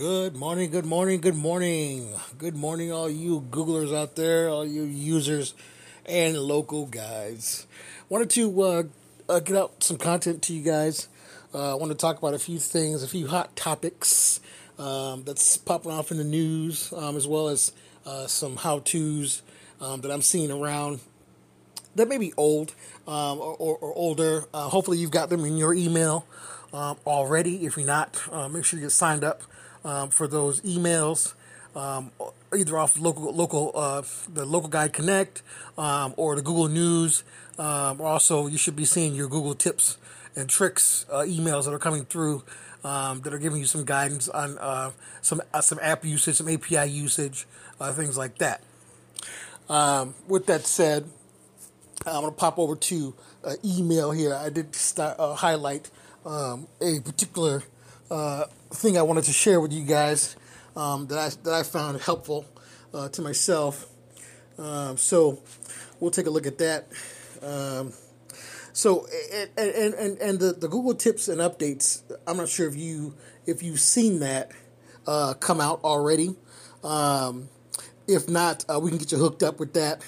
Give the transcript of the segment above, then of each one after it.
Good morning, good morning, good morning. Good morning, all you Googlers out there, all you users and local guides. Wanted to uh, uh, get out some content to you guys. Uh, I want to talk about a few things, a few hot topics um, that's popping off in the news, um, as well as uh, some how tos um, that I'm seeing around that may be old um, or, or, or, older. Uh, hopefully, you've got them in your email um, already. If you're not, uh, make sure you get signed up um, for those emails. Um, either off local local uh, the local guide connect um, or the google news um, also you should be seeing your google tips and tricks uh, emails that are coming through um, that are giving you some guidance on uh, some uh, some app usage some api usage uh, things like that um, with that said i'm going to pop over to email here i did start, uh, highlight um, a particular uh, thing I wanted to share with you guys um, that I that I found helpful uh, to myself. Um, so we'll take a look at that. Um, so and and and, and the, the Google tips and updates. I'm not sure if you if you've seen that uh, come out already. Um, if not, uh, we can get you hooked up with that.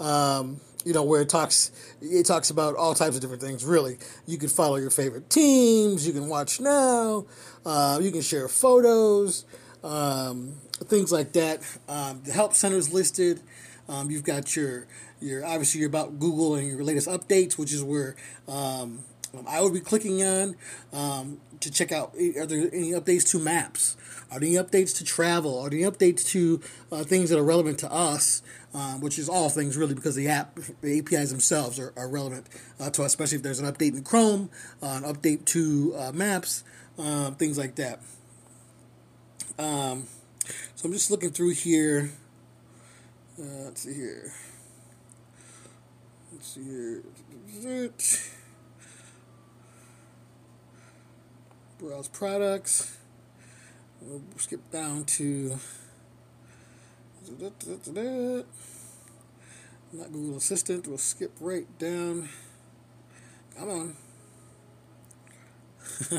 Um, you know, where it talks it talks about all types of different things. Really, you can follow your favorite teams. You can watch now. Uh, you can share photos, um, things like that. Um, the help center is listed. Um, you've got your your obviously your about Google and your latest updates, which is where um, I would be clicking on um, to check out are there any updates to maps? Are there any updates to travel? Are there any updates to uh, things that are relevant to us? Um, which is all things really because the app, the APIs themselves are, are relevant uh, to us, especially if there's an update in Chrome, uh, an update to uh, Maps, um, things like that. Um, so I'm just looking through here. Uh, let's see here. Let's see here. Browse products. We'll skip down to not Google Assistant. We'll skip right down. Come on.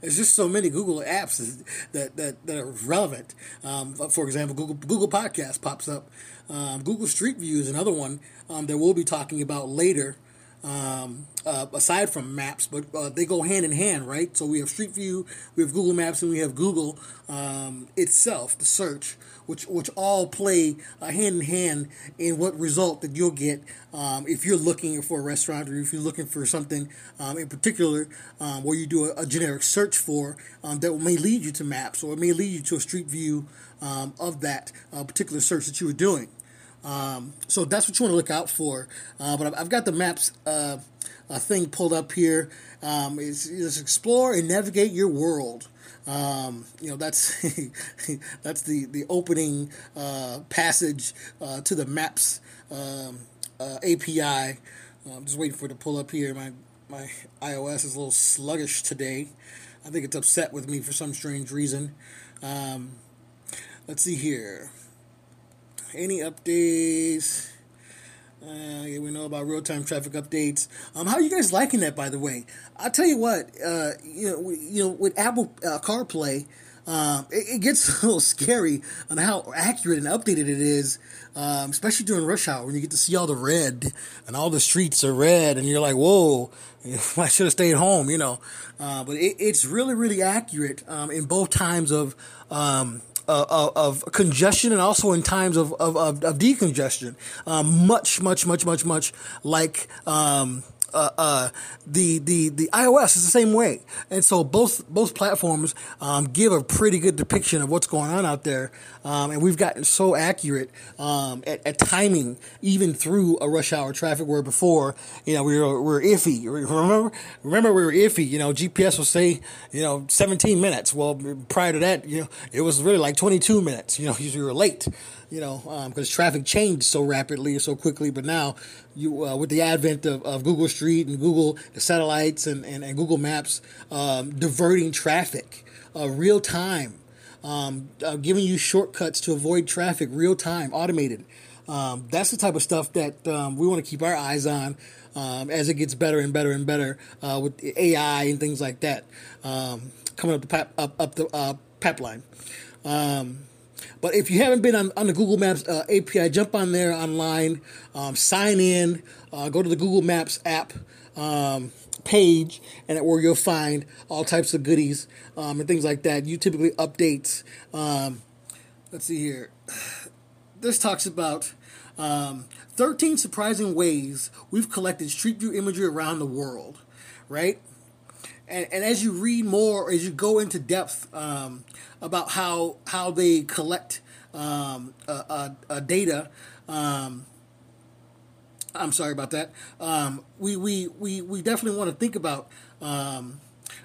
There's just so many Google apps that, that, that are relevant. Um, for example, Google Google Podcast pops up. Um, Google Street View is another one um, that we'll be talking about later um, uh, aside from maps, but uh, they go hand in hand, right? So we have Street View, we have Google Maps, and we have Google um, itself, the search, which which all play uh, hand in hand in what result that you'll get um, if you're looking for a restaurant or if you're looking for something um, in particular um, where you do a, a generic search for um, that may lead you to maps or it may lead you to a Street View of that uh, particular search that you were doing. Um, so that's what you want to look out for. Uh, but I've got the maps uh, thing pulled up here. Um, it's, it's, explore and navigate your world. Um, you know that's that's the the opening uh, passage uh, to the maps um, uh, API. I'm just waiting for it to pull up here. My my iOS is a little sluggish today. I think it's upset with me for some strange reason. Um, let's see here any updates? Uh, yeah, we know about real time traffic updates. Um, how are you guys liking that, by the way? I'll tell you what. Uh, you know, you know, with Apple uh, CarPlay, um, it, it, gets a little scary on how accurate and updated it is, um, especially during rush hour when you get to see all the red and all the streets are red, and you're like, "Whoa, I should have stayed home," you know. Uh, but it, it's really, really accurate um, in both times of um, of congestion and also in times of, of, of, of decongestion. Um, much, much, much, much, much like um, uh, uh, the the the iOS is the same way, and so both both platforms um, give a pretty good depiction of what's going on out there, um, and we've gotten so accurate um, at, at, timing even through a rush hour traffic where before you know we were, we were iffy. Remember remember we were iffy. You know GPS will say you know 17 minutes. Well prior to that you know it was really like 22 minutes. You know you were late you know, because um, traffic changed so rapidly, and so quickly. But now, you uh, with the advent of, of Google Street and Google the satellites and, and, and Google Maps um, diverting traffic uh, real time, um, uh, giving you shortcuts to avoid traffic real time, automated. Um, that's the type of stuff that um, we want to keep our eyes on um, as it gets better and better and better uh, with AI and things like that. coming up the up, up the uh, pipeline. But if you haven't been on, on the Google Maps uh, API, jump on there online, um, sign in, uh, go to the Google Maps app um, page, and where you'll find all types of goodies um, and things like that. You typically updates. Um, let's see here. This talks about um, 13 surprising ways we've collected Street View imagery around the world, right? And, and as you read more, as you go into depth um, about how how they collect um, uh, uh, data, um, I'm sorry about that. Um, we, we, we, we definitely want to think about um,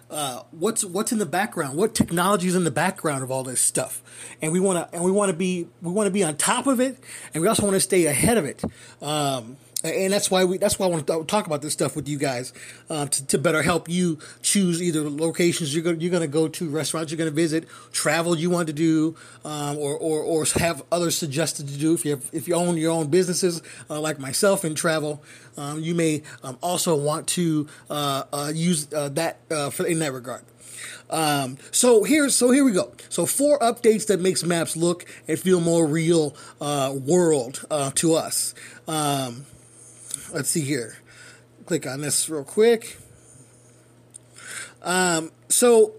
uh, what's what's in the background, what technology is in the background of all this stuff, and we want to and we want to be we want to be on top of it, and we also want to stay ahead of it. Um, and that's why we that's why I want to talk about this stuff with you guys uh, to, to, better help you choose either locations you're going you're going to go to, restaurants you're going to visit, travel you want to do, um, or, or or have others suggested to do. If you have, if you own your own businesses uh, like myself in travel, um, you may um, also want to uh, uh use uh, that uh, for, in that regard. Um, so here, so here we go. So four updates that makes maps look and feel more real world to us. Let's see here. Click on this real quick. Um, so,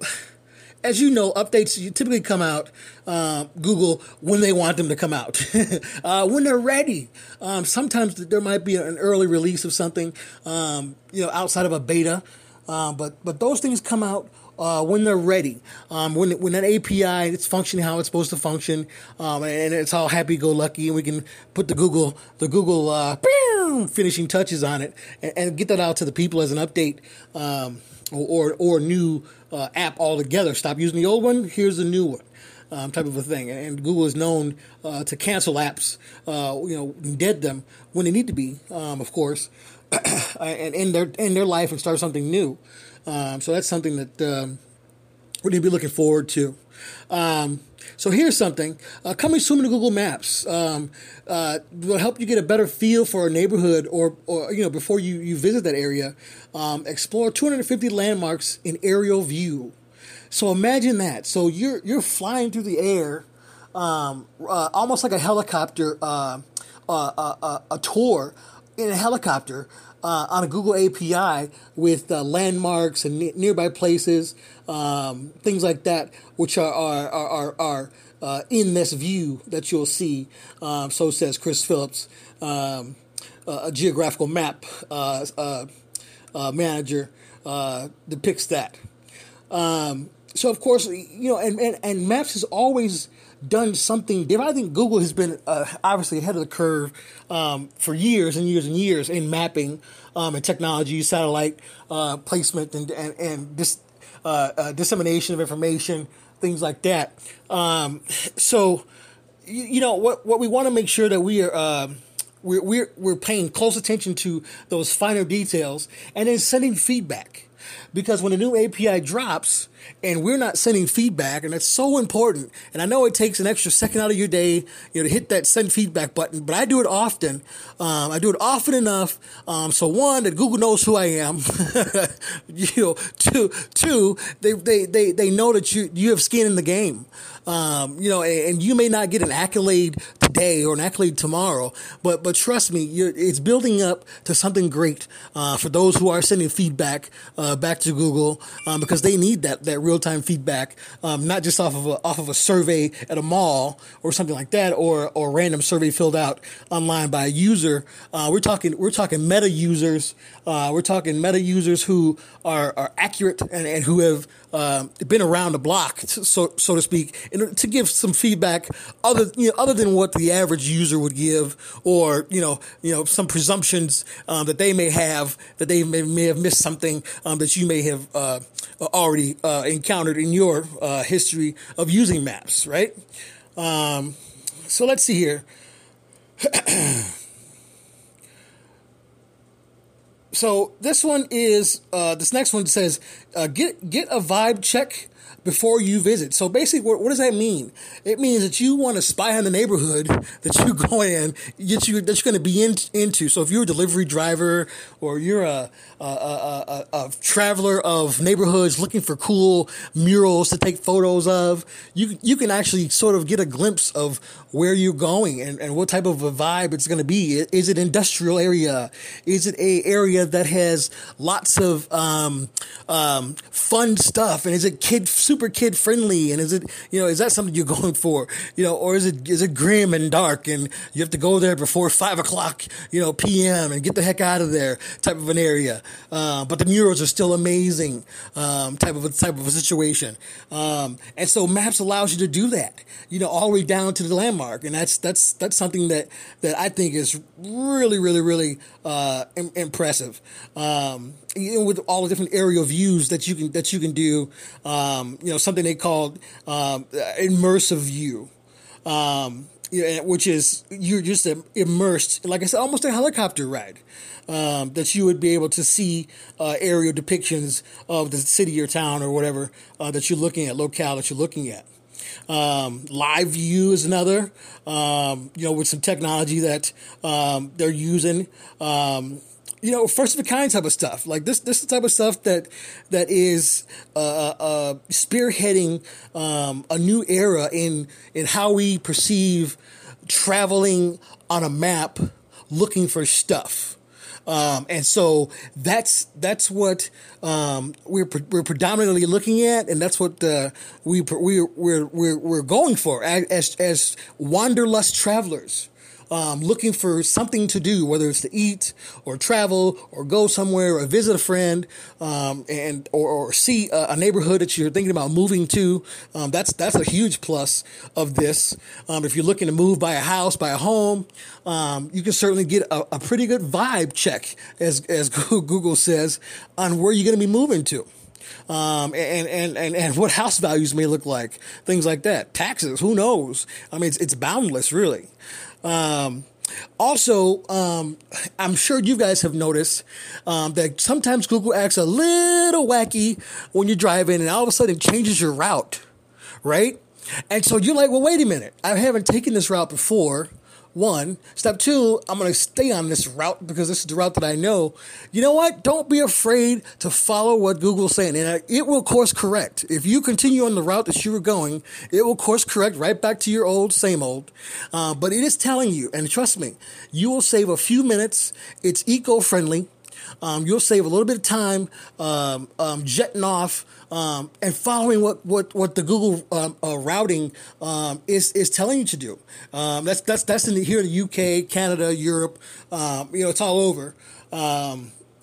as you know, updates typically come out uh, Google when they want them to come out, uh, when they're ready. Um, sometimes there might be an early release of something, um, you know, outside of a beta, uh, but but those things come out uh, when they're ready. Um, when when that API it's functioning how it's supposed to function, um, and it's all happy go lucky, and we can put the Google the Google uh, finishing touches on it and, and, get that out to the people as an update um, or, or, or new uh, app altogether. Stop using the old one. Here's the new one. Um, type of a thing. And Google is known uh, to cancel apps, uh, you know, dead them when they need to be, um, of course, and in their in their life and start something new. Um, so that's something that um, we're going to be looking forward to. Um, so here's something uh, coming soon to Google Maps um, uh, will help you get a better feel for a neighborhood, or, or you know before you, you visit that area. Um, explore 250 landmarks in aerial view. So imagine that. So you're you're flying through the air, um, uh, almost like a helicopter, uh, uh, uh, a tour in a helicopter uh, on a Google API with uh, landmarks and ne- nearby places, um, things like that, which are are are, are uh, in this view that you'll see. Um, so says Chris Phillips, um, a geographical map uh, uh, manager depicts that. Um, so of course, you know, and, and, and Maps is always done something different. I think Google has been uh, obviously ahead of the curve um, for years and years and years in mapping um, and technology, satellite uh, placement, and and, and dis, uh, uh dissemination of information, things like that. Um, so, you, you, know what what we want to make sure that we are. Um, we're, we're, we're paying close attention to those finer details and then sending feedback because when a new API drops and we're not sending feedback, and that's so important. And I know it takes an extra second out of your day, you know, to hit that send feedback button, but I do it often. Um, I do it often enough. Um, so one, that Google knows who I am. you know, two, two, they, they, they, they know that you, you have skin in the game. Um, you know, and, you may not get an accolade today or an accolade tomorrow, but but trust me, it's building up to something great uh, for those who are sending feedback uh, back to Google um, because they need that that real time feedback, um, not just off of a, off of a survey at a mall or something like that, or or random survey filled out online by a user. Uh, we're talking we're talking meta users. Uh, we're talking meta users who are are accurate and, and who have uh, been around the block, so so to speak, and to give some feedback other you know, other than what the average user would give, or you know you know some presumptions um, that they may have that they may, may have missed something um, that you may have uh, already uh, encountered in your uh, history of using maps, right? Um, so let's see here. so this one is uh, this next one says uh, get get a vibe check before you visit. So basically, what, what, does that mean? It means that you want to spy on the neighborhood that you go in, that you that you're going to be in, into. So if you're a delivery driver or you're a, a, a, a, traveler of neighborhoods looking for cool murals to take photos of, you you can actually sort of get a glimpse of where you're going and, and what type of a vibe it's going to be. Is it industrial area? Is it a area that has lots of um, um, fun stuff? And is it kid super kid friendly? And is it you know is that something you're going for? You know, or is it is it grim and dark and you have to go there before five o'clock you know p.m. and get the heck out of there type of an area? Uh, but the murals are still amazing um, type of a, type of a situation. Um, and so maps allows you to do that. You know, all the way down to the landmark, and that's that's that's something that that I think is really really really uh, impressive. Um, you know, with all the different aerial views that you can that you can do, um, you know, something they called um, immersive view, um, which is you're just immersed, like I said, almost a helicopter ride. Um, that you would be able to see uh, aerial depictions of the city or town or whatever uh, that you're looking at, locale that you're looking at. Um, live view is another, um, you know, with some technology that um, they're using. You know, first of a kind type of stuff. Like this, this is the type of stuff that that is uh, uh, uh, spearheading um, a new era in in how we perceive traveling on a map, looking for stuff. Um, and so that's that's what um, we're we're predominantly looking at, and that's what uh, we we we're, we're we're going for as as wanderlust travelers um, looking for something to do, whether it's to eat or travel or go somewhere or visit a friend, um, and or, or see a, a, neighborhood that you're thinking about moving to. Um, that's that's a huge plus of this. Um, if you're looking to move, buy a house, buy a home, um, you can certainly get a, a pretty good vibe check, as as Google says, on where you're going to be moving to. Um, and, and, and, and what house values may look like, things like that. Taxes, who knows? I mean, it's, it's boundless, really. Um, also, um, I'm sure you guys have noticed um, that sometimes Google acts a little wacky when you're driving and all of a sudden it changes your route, right? And so you're like, well, wait a minute. I haven't taken this route before. One. Step two, I'm going to stay on this route because this is the route that I know. You know what? Don't be afraid to follow what Google's saying. And it will course correct. If you continue on the route that you were going, it will course correct right back to your old, same old. Uh, but it is telling you, and trust me, you will save a few minutes. It's eco friendly. Um, you'll save a little bit of time um, um, jetting off um, and following what, what, what the Google um, uh, routing um, is is telling you to do. that's that's that's in the, here in the UK, Canada, Europe. you know, it's all over.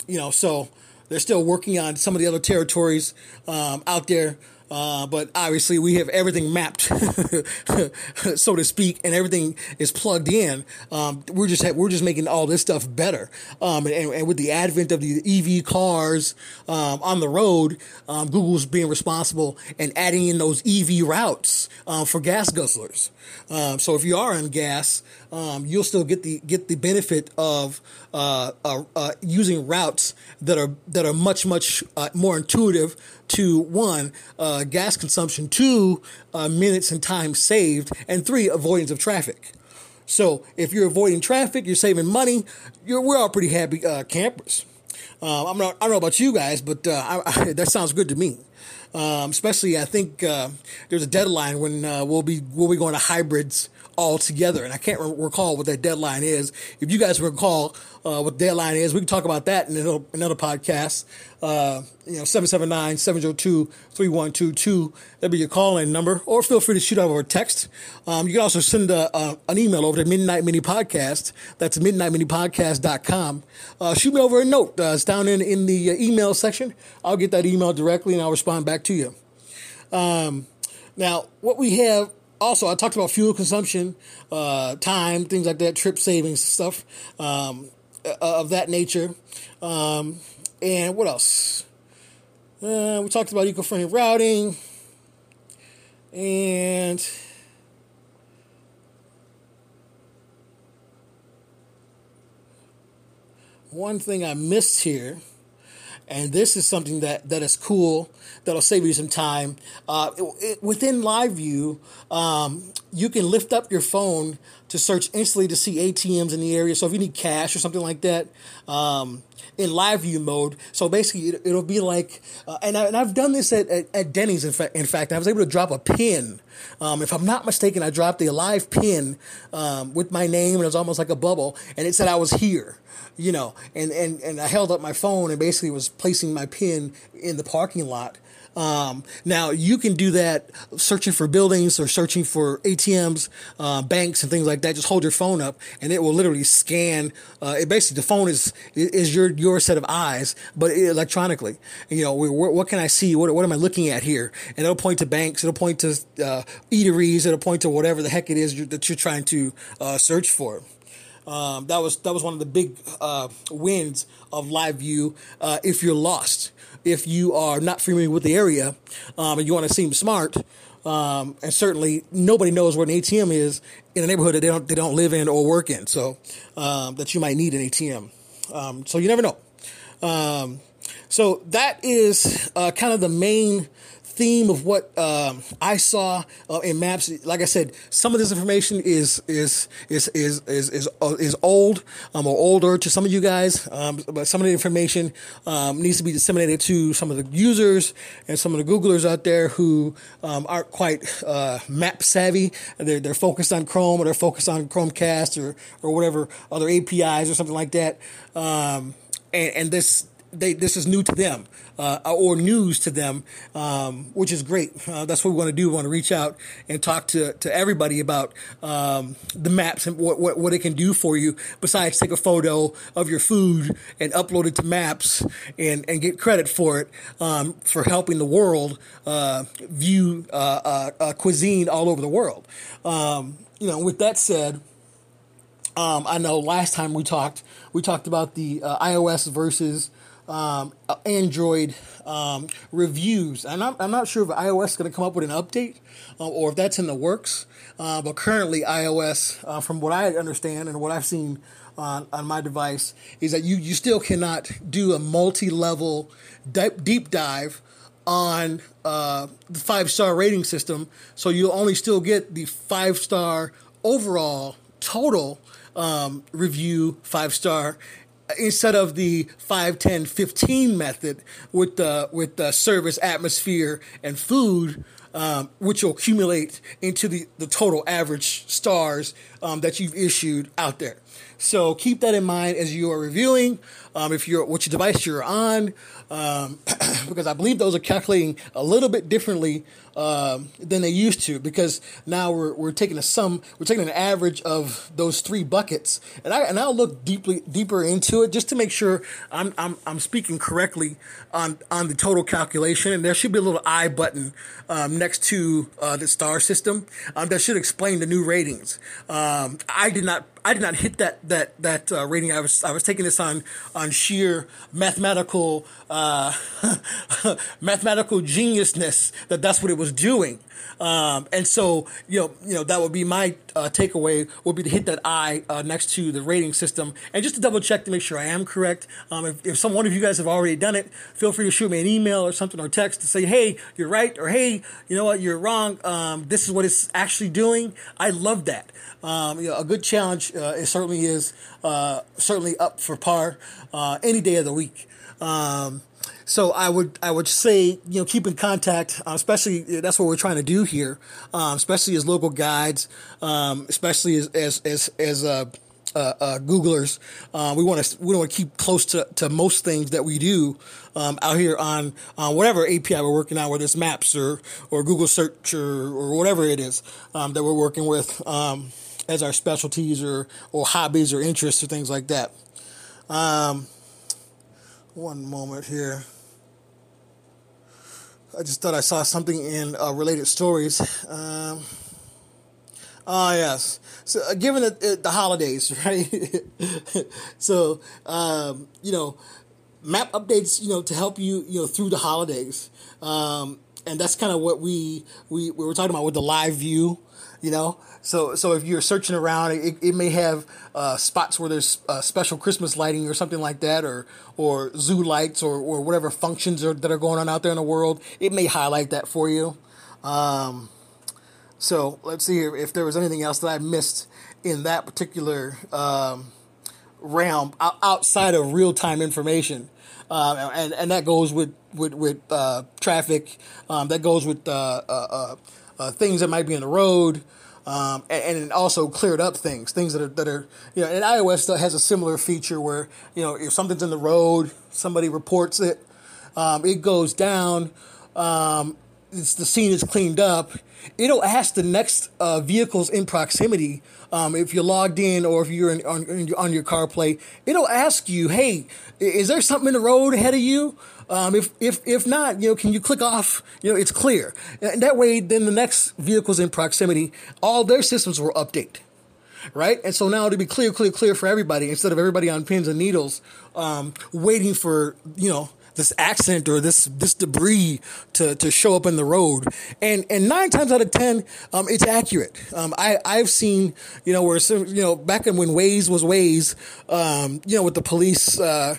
you know, so they're still working on some of the other territories out there. Uh, but obviously, we have everything mapped, so to speak, and everything is plugged in. Um, we're just we're just making all this stuff better. Um, and, and, with the advent of the EV cars um, on the road, um, Google's being responsible and adding in those EV routes uh, for gas guzzlers. Um, so if you are on gas, you'll still get the get the benefit of uh, uh, uh, using routes that are that are much much uh, more intuitive to one uh, gas consumption, two uh, minutes and time saved, and three avoidance of traffic. So if you're avoiding traffic, you're saving money. You're, we're all pretty happy campers. I'm not, I don't know about you guys, but I, I, that sounds good to me. Um, especially, I think uh, there's a deadline when uh, we'll be we'll be going to hybrids all together, and I can't re- recall what that deadline is. If you guys recall uh, what deadline is, we can talk about that in another, another podcast. Uh, you know, 779-702-3122. That'd be your call-in number, or feel free to shoot over a text. Um, you can also send a, an email over to Midnight Mini Podcast. That's midnightminipodcast.com. Uh, shoot me over a note. Uh, it's down in, in the uh, email section. I'll get that email directly, and I'll respond back to you. Um, now, what we have also, I talked about fuel consumption, uh, time, things like that, trip savings, stuff um, uh, of that nature. Um, and what else? Uh, we talked about eco-friendly routing, and one thing I missed here and this is something that, that is cool that'll save you some time. Uh, it, it, within Live View, um, you can lift up your phone to search instantly to see ATMs in the area. So if you need cash or something like that, um, in live view mode. So basically, it, will be like, uh, and, I, have done this at, at, at, Denny's. In fact, in fact, I was able to drop a pin. Um, if I'm not mistaken, I dropped a live pin um, with my name, and it was almost like a bubble, and it said I was here. You know, and, and, and I held up my phone and basically was placing my pin in the parking lot. Um, now you can do that searching for buildings or searching for ATMs, uh, banks, and things like that. Just hold your phone up, and it will literally scan. Uh, it basically the phone is is your your set of eyes, but electronically. You know, what, what can I see? What what am I looking at here? And it'll point to banks. It'll point to uh, eateries. It'll point to whatever the heck it is that you're trying to uh, search for. Um, that was that was one of the big uh, wins of Live View. Uh, if you're lost, if you are not familiar with the area um, and you want to seem smart, um, and certainly nobody knows where an ATM is in a neighborhood that they don't they don't live in or work in, so um, that you might need an ATM. Um, so you never know. Um, so that is uh, kind of the main theme of what um, I saw uh, in maps. Like I said, some of this information is is is is is is, uh, is old um, or older to some of you guys, um, but some of the information um, needs to be disseminated to some of the users and some of the Googlers out there who um, aren't quite uh, map savvy. They're they're focused on Chrome or they're focused on Chromecast or or whatever other APIs or something like that. And, and this they this is new to them uh, or news to them, um, which is great. Uh, that's what we want to do. We want to reach out and talk to, to everybody about um, the maps and what, what, what it can do for you. Besides, take a photo of your food and upload it to Maps and, and get credit for it um, for helping the world uh, view uh, uh, uh, cuisine all over the world. Um, you know, with that said. Um, I know last time we talked, we talked about the uh, iOS versus um, Android um, reviews. And I'm, I'm, not sure if iOS is going to come up with an update uh, or if that's in the works. Uh, but currently, iOS, uh, from what I understand and what I've seen on, on my device, is that you, you still cannot do a multi level deep, deep dive on uh, the five star rating system. So you'll only still get the five star overall total um, review, five star, instead of the 5 10 15 method with the with the service atmosphere and food um, which will accumulate into the, the total average stars um, that you've issued out there. So keep that in mind as you are reviewing um, if you're which device you're on um, because I believe those are calculating a little bit differently um, than they used to. Because now we're, we're taking a sum, we're taking an average of those three buckets, and I and I'll look deeply deeper into it just to make sure I'm I'm, I'm speaking correctly on on the total calculation. And there should be a little I button um, next to uh, the star system um, that should explain the new ratings. Um, I did not I did not hit that that that uh, rating. I was I was taking this on on sheer mathematical uh, mathematical geniusness that that's what it was doing. Um, and so, you know, you know, that would be my uh, takeaway would be to hit that I uh, next to the rating system and just to double check to make sure I am correct. Um, if, if some one of you guys have already done it, feel free to shoot me an email or something or text to say, hey, you're right, or hey, you know what, you're wrong. Um, this is what it's actually doing. I love that. Um, you know, a good challenge. Uh, it certainly is. Uh, certainly up for par uh, any day of the week. Um, so I would I would say you know keep in contact, uh, especially that's what we're trying to do here, um, especially as local guides, um, especially as as as, as uh, uh, uh, Googlers. Uh, we want to we want to keep close to, to most things that we do um, out here on whatever API we're working on, whether it's Maps or or Google Search or, or whatever it is um, that we're working with um, as our specialties or or hobbies or interests or things like that. Um, one moment here. I just thought I saw something in uh, related stories. Um, ah, yes. So, uh, given the, uh, the holidays, right? so, um, you know, map updates, you know, to help you, you know, through the holidays. Um, and that's kind of what we, we we were talking about with the live view you know? So so if you're searching around it, it may have uh, spots where there's uh, special christmas lighting or something like that or or zoo lights or, or whatever functions are, that are going on out there in the world it may highlight that for you. Um, so let's see if there was anything else that i missed in that particular um, realm outside of real-time information. Uh, and and that goes with with with uh, traffic. Um, that goes with uh, things that might be in the road, um, and, and also cleared up things, things that are that are you know. And iOS has a similar feature where you know if something's in the road, somebody reports it, um, it goes down. Um, it's, the scene is cleaned up. It'll ask the next uh, vehicles in proximity um, if you're logged in or if you're in, on, on your CarPlay. It'll ask you, "Hey, is there something in the road ahead of you?" Um, if if if not, you know, can you click off? You know, it's clear. And that way, then the next vehicles in proximity, all their systems will update, right? And so now it'll be clear, clear, clear for everybody instead of everybody on pins and needles, um, waiting for you know this accident or this this debris to, to show up in the road. And and nine times out of ten, um, it's accurate. Um, I I've seen you know where some you know back in when Waze was Waze, um, you know with the police uh,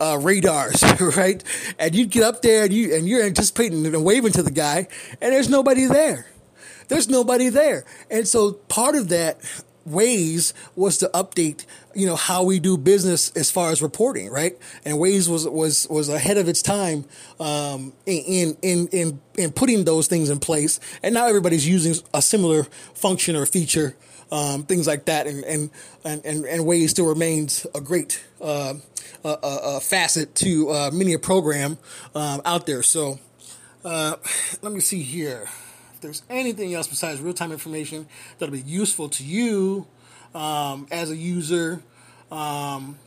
uh, radars, right? And you'd get up there and you and you're anticipating and waving to the guy, and there's nobody there. There's nobody there, and so part of that Waze was to update, you know, how we do business as far as reporting, right? And Waze was was was ahead of its time um, in in in in putting those things in place. And now everybody's using a similar function or feature, um, things like that. And and and and, and Waze still remains a great uh, a, facet to uh, many a program um, out there. So uh, let me see here If there's anything else besides real time information that'll be useful to you um, as a user, um,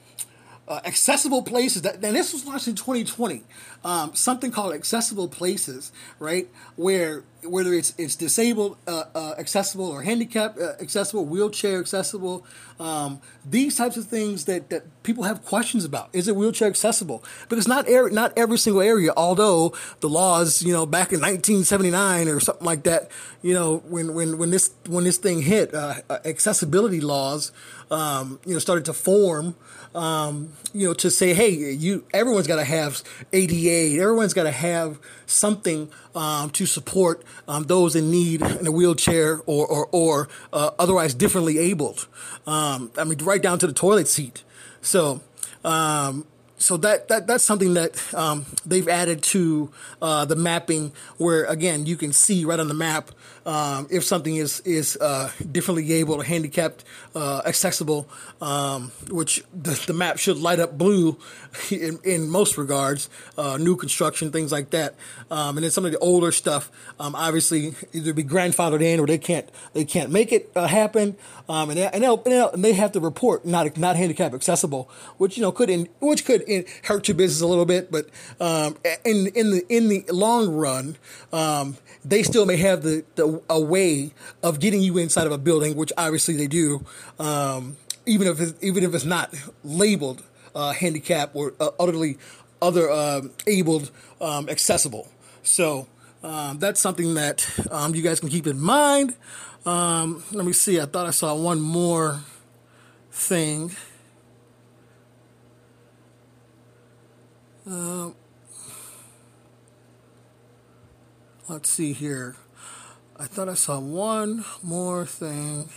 uh, accessible places that and this was launched in 2020 um, something called accessible places right? Where whether it's it's disabled uh, uh, accessible or handicapped uh, accessible wheelchair accessible um, these types of things that, that people have questions about. Is it wheelchair accessible? Because not er- not every single area although the laws you know back in 1979 or something like that you know when when when this when this thing hit uh, uh, accessibility laws um, you know started to form um, you know, to say, hey, you everyone's got to have ADA, everyone's got to have something um, to support um, those in need in a wheelchair or or, or uh, otherwise differently abled. Um, I mean, right down to the toilet seat. So. Um, so that, that that's something that um, they've added to uh, the mapping, where again you can see right on the map um, if something is is uh, differently able or handicapped, uh, accessible, um, which the, the, map should light up blue in, in most regards, uh, new construction, things like that. Um, and then some of the older stuff, um, obviously either be grandfathered in or they can't they can't make it uh, happen, um, and they, and, and they have to report not not handicap accessible, which you know could in, which could in, hurt your business a little bit, but um, in in the in the long run, they still may have the, the a way of getting you inside of a building, which obviously they do, um, even if it's, even if it's not labeled uh, handicap or uh, utterly other uh, abled um, accessible. So um, that's something that um, you guys can keep in mind. Um, let me see. I thought I saw one more thing. Uh, let's see here. I thought I saw one more thing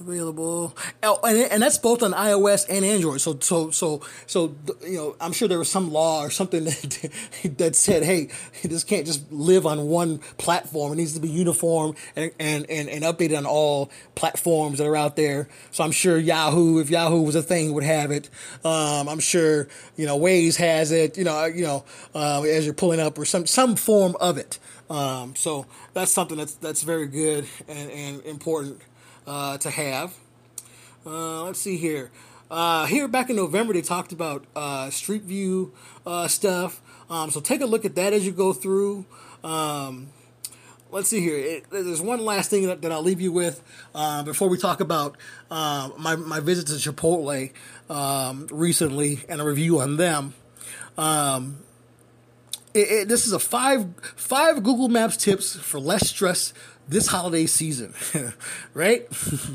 available. Oh, and, and that's both on iOS and Android. So so so so you know, I'm sure there was some law or something that that said, hey, this can't just live on one platform. It needs to be uniform and and and, and updated on all platforms that are out there. So I'm sure Yahoo, if Yahoo was a thing, would have it. Um, I'm sure you know Waze has it. You know you know uh, as you're pulling up or some some form of it. Um, so that's something that's that's very good and, and important uh, to have. Uh, let's see here. Uh, here back in November, they talked about uh, Street View uh, stuff. Um, so take a look at that as you go through. Um, let's see here. It, there's one last thing that, that I'll leave you with uh, before we talk about uh, my my visit to Chipotle um, recently and a review on them. Um, it, it, this is a five five Google Maps tips for less stress this holiday season, right?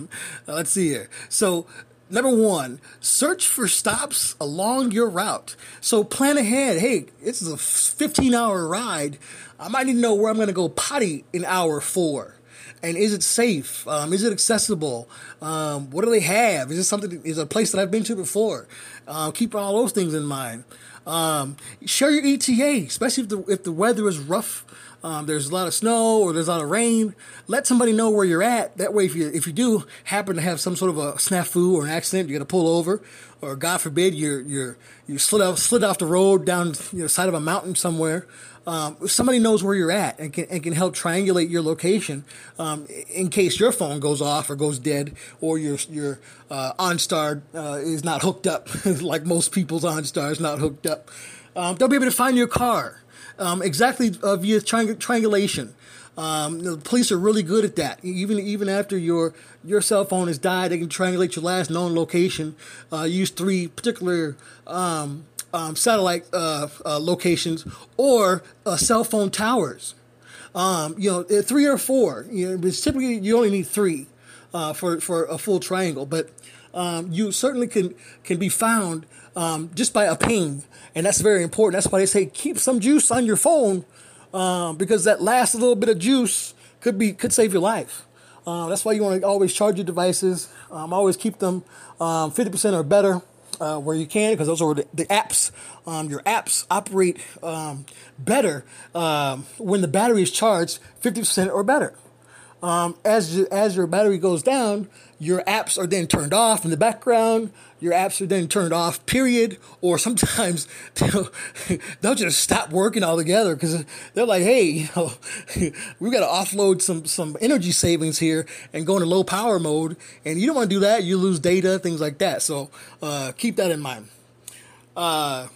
Let's see here. So Number one, search for stops along your route. So plan ahead. Hey, this is a 15 hour ride. I might need to know where I'm going to go potty in hour four. And is it safe? Um, is it accessible? Um, what do they have? Is it something? Is it a place that I've been to before? Uh, keep all those things in mind. Um, share your ETA, especially if the if the weather is rough um, there's a lot of snow or there's a lot of rain, let somebody know where you're at. That way, if you if you do happen to have some sort of a snafu or an accident, you got to pull over, or God forbid, you're you're you slid off slid off the road down you know, side of a mountain somewhere. Um, somebody knows where you're at and can, and can help triangulate your location um, in case your phone goes off or goes dead or your your uh, OnStar uh, is not hooked up like most people's OnStar is not hooked up. Um, they'll be able to find your car um, exactly uh, via triang- triangulation. Um, the police are really good at that. Even even after your your cell phone has died, they can triangulate your last known location. Uh, use three particular um, um, satellite uh, uh, locations or uh, cell phone towers. Um, you know, uh, three or four. You know, typically you only need three uh, for for a full triangle, but um, you certainly can can be found um, just by a ping, and that's very important. That's why they say keep some juice on your phone um, because that last little bit of juice could be could save your life. Uh, that's why you want to always charge your devices. Um, always keep them fifty percent or better uh, where you can because those are the, the apps. Um, your apps operate um, better um, when the battery is charged fifty percent or better. Um, as as your battery goes down, your apps are then turned off in the background. Your apps are then turned off, period. Or sometimes they'll, they'll just stop working altogether because they're like, hey, you know, we got to offload some some energy savings here and go into low power mode. And you don't want to do that. You lose data, things like that. So uh, keep that in mind. Uh,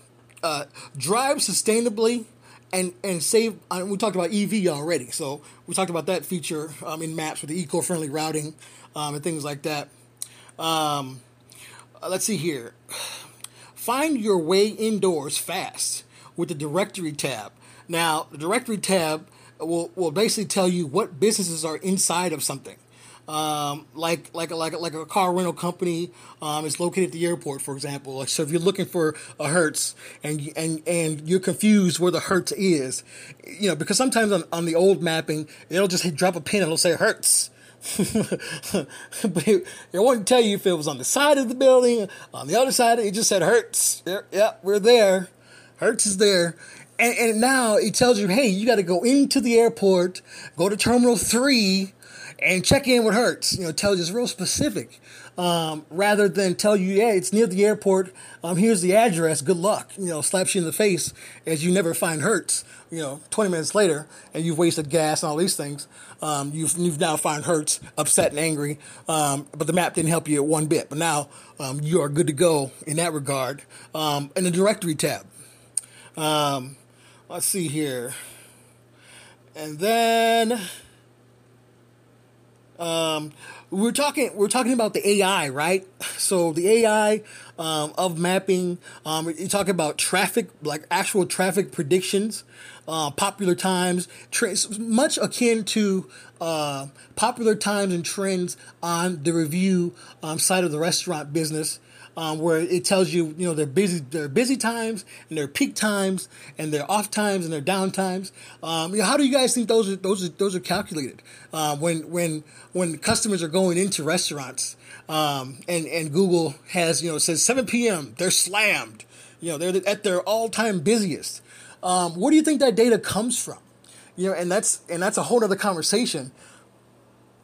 uh, drive sustainably and and save. Uh, we talked about EV already, so we talked about that feature um, in maps with the eco-friendly routing um, and things like that. Um, uh, let's see here. Find your way indoors fast with the directory tab. Now, the directory tab will will basically tell you what businesses are inside of something um, like like like like a car rental company um, is located at the airport, for example. So if you're looking for a Hertz and and and you're confused where the Hertz is, you know, because sometimes on, on the old mapping it'll just drop a pin and it'll say Hertz. but it, it wouldn't tell you if it was on the side of the building, on the other side. It just said Hertz. Yep, yeah, we're there. Hertz is there. And, and now it tells you, hey, you got to go into the airport, go to Terminal 3, and check in with Hertz. You know, tell you it's real specific. Um, rather than tell you, yeah, it's near the airport. Um, here's the address. Good luck. You know, slaps you in the face as you never find Hertz. You know, 20 minutes later, and you've wasted gas and all these things. Um, you've you've now found Hertz upset and angry. Um, but the map didn't help you one bit. But now um, you are good to go in that regard. Um, in the directory tab. let's see here. And then we're talking we're talking about the AI, right? So the AI um, of mapping. Um, you talk about traffic, like actual traffic predictions, uh, popular times, much akin to uh, popular times and trends on the review um, side of the restaurant business um, where it tells you, you know, their busy, their busy times and their peak times and their off times and their down times. Um, you know, how do you guys think those are those are those are calculated uh, when when when customers are going into restaurants um, and and Google has you know says 7 p.m. they're slammed, you know, they're at their all time busiest. Um, where do you think that data comes from? You know, and that's and that's a whole other conversation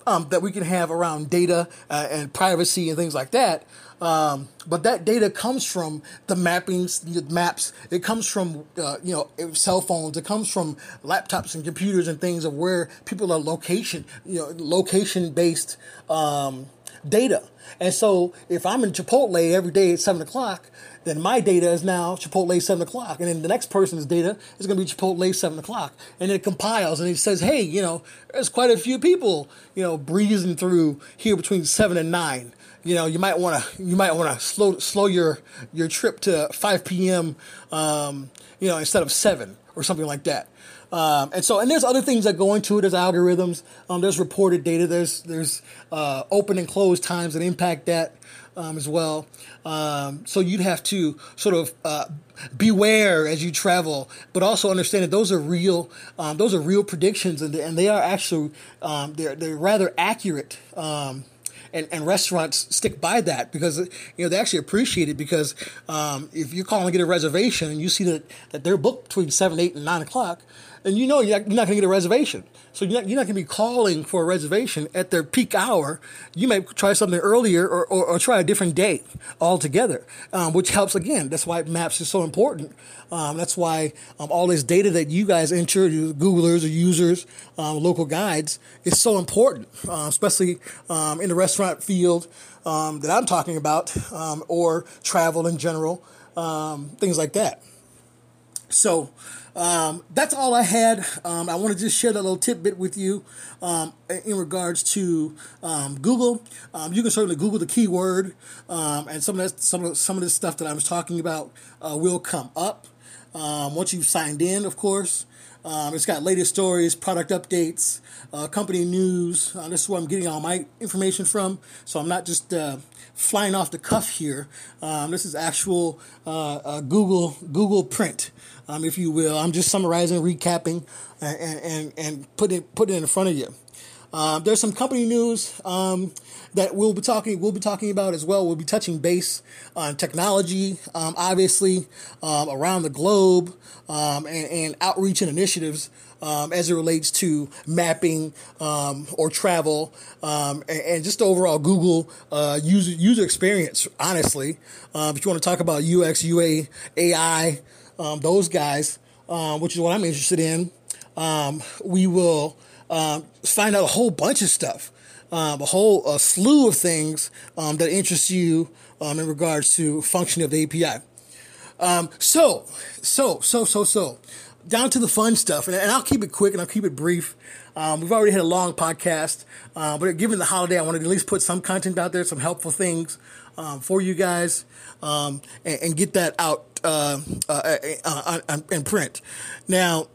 um, that we can have around data uh, and privacy and things like that. Um, but that data comes from the mappings, the maps. It comes from uh, you know cell phones. It comes from laptops and computers and things of where people are location, you know, location based um, data. And so if I'm in Chipotle every day at seven o'clock, then my data is now Chipotle seven o'clock, and then the next person's data is going to be Chipotle seven o'clock, and it compiles and it says, hey, you know, there's quite a few people, you know, breezing through here between seven and nine you know you might want to you might want to slow slow your your trip to 5 p.m. Um, you know instead of 7 or something like that. Um, and so, and there's other things that go into it. There's algorithms. Um, there's reported data. There's there's uh, open and close times that impact that um, as well. Um, so you'd have to sort of uh, beware as you travel, but also understand that those are real. Um, those are real predictions, and, and they are actually um, they're they're rather accurate. Um, and, and restaurants stick by that because you know they actually appreciate it because um, if you're calling to get a reservation and you see that, that they're booked between seven, eight, and nine o'clock, and you know you're not, not going to get a reservation. So you're not, not going to be calling for a reservation at their peak hour. You may try something earlier or, or, or try a different date altogether, um, which helps again. That's why maps is so important. Um, that's why um, all this data that you guys enter, Googlers or users, um, local guides, is so important, uh, especially um, in the restaurant field that I'm talking about or travel in general, things like that. So, um, that's all I had. Um, I want to just share that little tidbit with you um, in regards to um, Google. Um, you can certainly Google the keyword, um, and some of that, some of some of this stuff that I was talking about uh, will come up once you've signed in, of course. it's got latest stories, product updates, uh, company news. Uh, this is where I'm getting all my information from. So I'm not just uh, flying off the cuff here. This is actual uh, uh, Google Google print, um, if you will. I'm just summarizing, recapping, and and, and putting it, putting it in front of you. Um, there's some company news um, that we'll be talking we'll be talking about as well. We'll be touching base on technology, um, obviously um, around the globe, um, and, and, outreach and initiatives um, as it relates to mapping or travel, and, and, just overall Google uh, user user experience. Honestly, if you want to talk about UX, UA, AI, those guys, which is what I'm interested in, we will um, find out a whole bunch of stuff, um, a whole a slew of things um, that interest you um, in regards to functioning of the API. Um, so, so, so, so, so, down to the fun stuff, and, and I'll keep it quick and I'll keep it brief. Um, we've already had a long podcast, uh, but given the holiday, I wanted to at least put some content out there, some helpful things um, for you guys, um, and, and, get that out uh, uh, uh, uh in print. Now,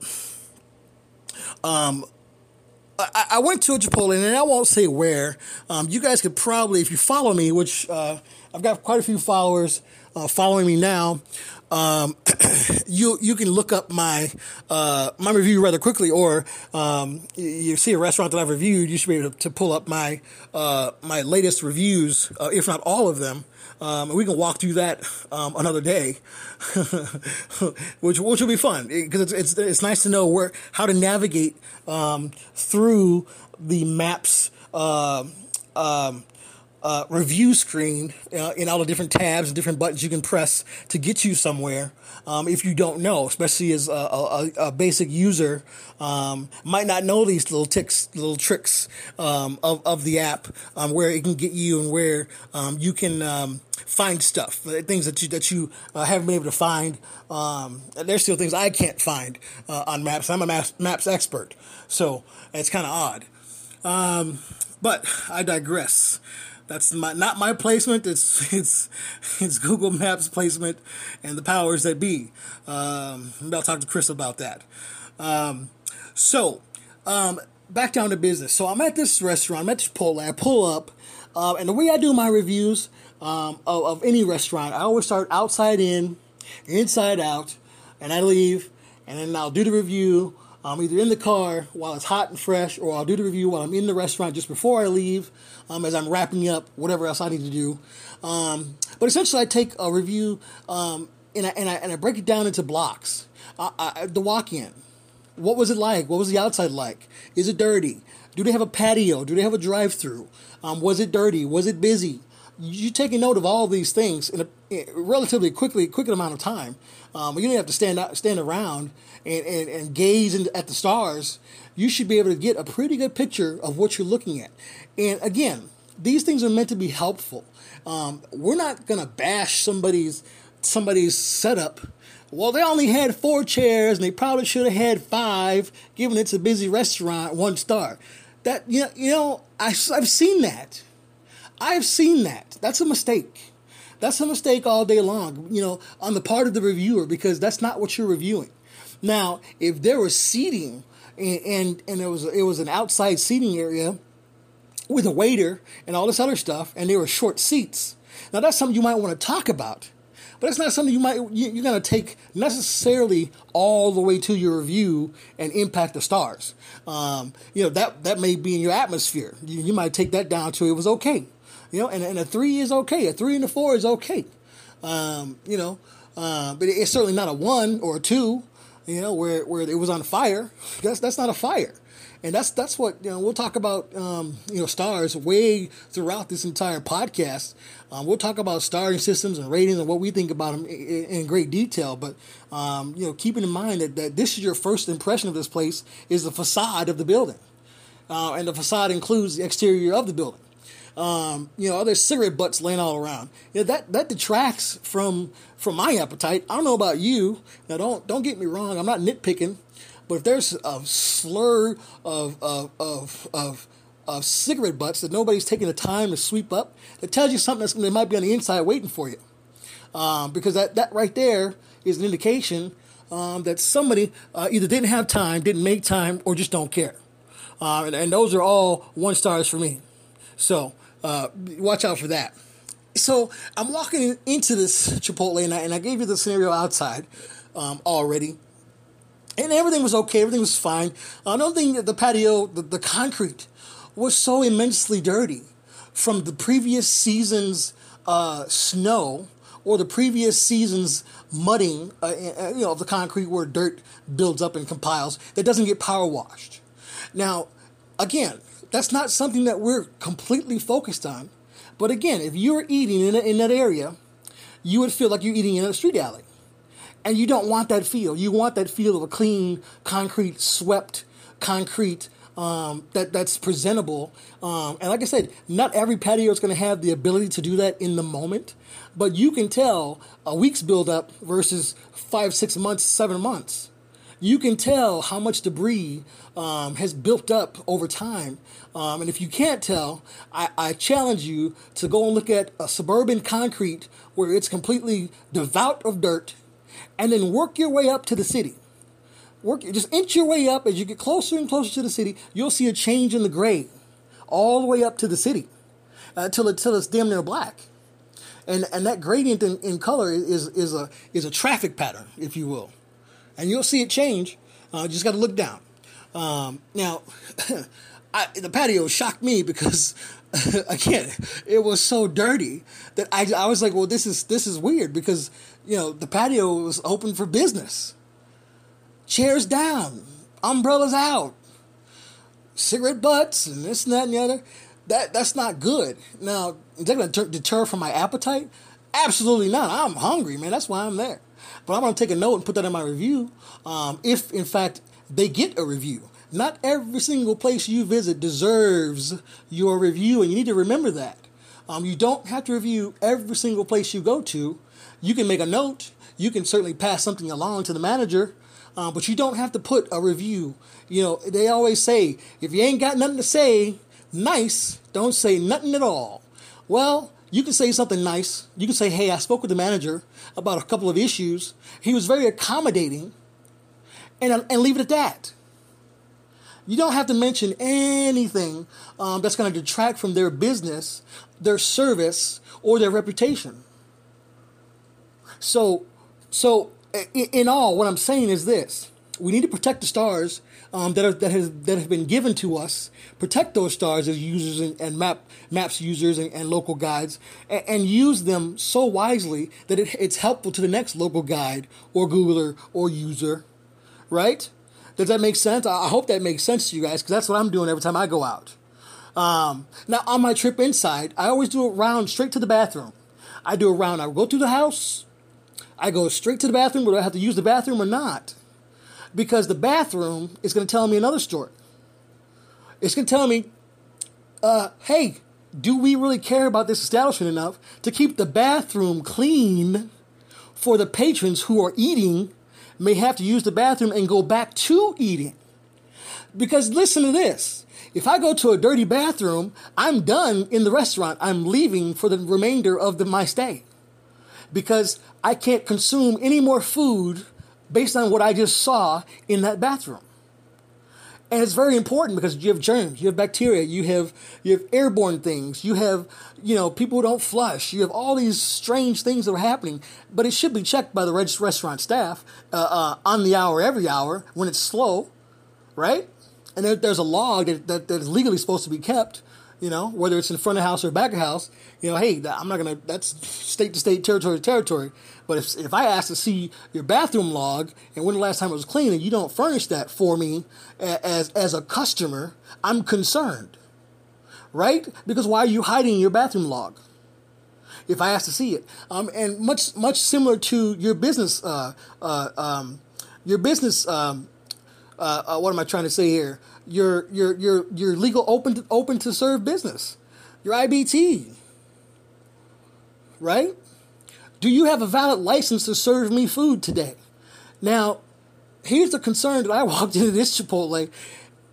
um, I, I went to a Chipotle, and I won't say where. Um, you guys could probably, if you follow me, which uh, I've got quite a few followers uh, following me now. Um, you you can look up my uh, my review rather quickly, or um, you see a restaurant that I've reviewed. You should be able to, to pull up my uh, my latest reviews, uh, if not all of them. Um, we can walk through that um, another day, which which will be fun because it's, it's it's nice to know where how to navigate um, through the maps. Uh, um, uh, review screen uh, in all the different tabs and different buttons you can press to get you somewhere. Um, if you don't know, especially as a, a, a basic user, um, might not know these little ticks, little tricks um, of, of the app, um, where it can get you and where um, you can um, find stuff, uh, things that you that you uh, haven't been able to find. there's still things I can't find uh, on maps. I'm a maps, maps expert, so it's kind of odd. but I digress. That's my, not my placement. It's it's it's Google Maps placement and the powers that be. Um, I'll talk to Chris about that. Um, so um, back down to business. So I'm at this restaurant. I'm at Chipotle. I pull up, uh, and the way I do my reviews um, of, of any restaurant, I always start outside in, inside out, and I leave, and then I'll do the review. I'm either in the car while it's hot and fresh, or I'll do the review while I'm in the restaurant just before I leave, um, as I'm wrapping up whatever else I need to do. Um, but essentially, I take a review um, and, I, and, I, and I break it down into blocks. Uh, I, the walk in. What was it like? What was the outside like? Is it dirty? Do they have a patio? Do they have a drive through? Um, was it dirty? Was it busy? You take a note of all these things in a, in a relatively quickly, quick amount of time. Um, you don't have to stand out, stand around and, and, and gaze in, at the stars. You should be able to get a pretty good picture of what you're looking at. And again, these things are meant to be helpful. Um, we're not gonna bash somebody's somebody's setup. Well, they only had four chairs, and they probably should have had five, given it's a busy restaurant, one star. That you know, you know, I, I've seen that. I've seen that. That's a mistake. That's a mistake all day long. You know, on the part of the reviewer because that's not what you're reviewing. Now, if there was seating and and, and it was it was an outside seating area with a waiter and all this other stuff, and there were short seats. Now that's something you might want to talk about, but it's not something you might you're going to take necessarily all the way to your review and impact the stars. Um, you know that that may be in your atmosphere. You, you might take that down to it was okay. You know, and, and a three is okay. A three and a four is okay. Um, you know, uh, but it's certainly not a one or a two. You know, where where it was on fire. That's that's not a fire and that's that's what you know. We'll talk about um, you know stars way throughout this entire podcast. Um, we'll talk about starring systems and ratings and what we think about them in, in great detail. But um, you know, keeping in mind that, that this is your first impression of this place is the facade of the building, uh, and the facade includes the exterior of the building. Um, you know, there's cigarette butts laying all around. Know, that that detracts from from my appetite. I don't know about you. Now, don't don't get me wrong. I'm not nitpicking. But if there's a slur of, of, of, of, of cigarette butts that nobody's taking the time to sweep up, it tells you something that might be on the inside waiting for you. Um, because that, that right there is an indication um, that somebody uh, either didn't have time, didn't make time, or just don't care. Uh, and, and, those are all one stars for me. So uh, watch out for that. So I'm walking into this Chipotle, and I, and I gave you the scenario outside um, already and everything was okay. Everything was fine. Another thing, the patio, the, the concrete was so immensely dirty from the previous season's uh, snow or the previous season's mudding, uh, uh, you know, of the concrete where dirt builds up and compiles that doesn't get power washed. Now, again, that's not something that we're completely focused on. But again, if you're eating in, a, in that area, you would feel like you're eating in a street alley. And you don't want that feel. You want that feel of a clean, concrete, swept concrete um, that that's presentable. Um, and like I said, not every patio is going to have the ability to do that in the moment, but you can tell a week's build up versus five, six months, seven months. You can tell how much debris um, has built up over time. Um, and if you can't tell, I, I challenge you to go and look at a suburban concrete where it's completely devout of dirt and then work your way up to the city. Work just inch your way up as you get closer and closer to the city. You'll see a change in the grade, all the way up to the city, until uh, it, it's damn near black. And and that gradient in, in color is is a is a traffic pattern, if you will, and you'll see it change. Uh, just got to look down. Um, now, I, the patio shocked me because again, it was so dirty that I, I was like, well, this is this is weird because you know, the patio was open for business. Chairs down, umbrellas out, cigarette butts, and this and that and the other. That that's not good. Now, is that going to deter from my appetite? Absolutely not. I'm hungry, man. That's why I'm there. But I'm going to take a note and put that in my review. Um, if in fact they get a review, not every single place you visit deserves your review, and you need to remember that. Um, you don't have to review every single place you go to you can make a note. You can certainly pass something along to the manager, uh, but you don't have to put a review. You know, they always say if you ain't got nothing to say nice, don't say nothing at all. Well, you can say something nice. You can say, hey, I spoke with the manager about a couple of issues. He was very accommodating, and, and leave it at that. You don't have to mention anything um, that's going to detract from their business, their service, or their reputation. So, so in all, what I'm saying is this: we need to protect the stars um, that are, that has that have been given to us. Protect those stars as users and, and map maps users and, and local guides, and, and, use them so wisely that it, it's helpful to the next local guide or Googler or user. Right? Does that make sense? I hope that makes sense to you guys because that's what I'm doing every time I go out. Um, now, on my trip inside, I always do a round straight to the bathroom. I do a round. I go through the house. I go straight to the bathroom, whether I have to use the bathroom or not. Because the bathroom is going to tell me another story. It's going to tell me, uh, hey, do we really care about this establishment enough to keep the bathroom clean for the patrons who are eating may have to use the bathroom and go back to eating? Because listen to this. If I go to a dirty bathroom, I'm done in the restaurant. I'm leaving for the remainder of the, my stay because I can't consume any more food based on what I just saw in that bathroom. And it's very important because you have germs, you have bacteria, you have you have airborne things, you have you know people who don't flush, you have all these strange things that are happening. But it should be checked by the restaurant staff uh, uh, on the hour, every hour when it's slow, right? And there, there's a log that, that, that is legally supposed to be kept you know, whether it's in front of house or back of house, you know, hey, I'm not gonna. That's state to state, territory to territory. But if if I ask to see your bathroom log and when the last time it was clean, and you don't furnish that for me as as a customer, I'm concerned, right? Because why are you hiding your bathroom log? If I ask to see it, um, and much much similar to your business, uh, uh, um, your business. Um, uh, uh, what am I trying to say here? Your your your your legal open to, open to serve business, your IBT. Right? Do you have a valid license to serve me food today? Now, here's the concern that I walked into this Chipotle.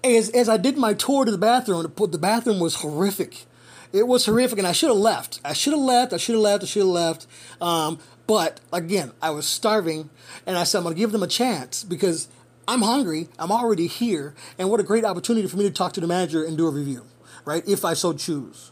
As, as I did my tour to the bathroom, the bathroom was horrific. It was horrific, and I should have left. I should have left. I should have left. I should have left. Um, but again, I was starving, and I said I'm going to give them a chance because I'm hungry, I'm already here, and what a great opportunity for me to talk to the manager and do a review, right? If I so choose.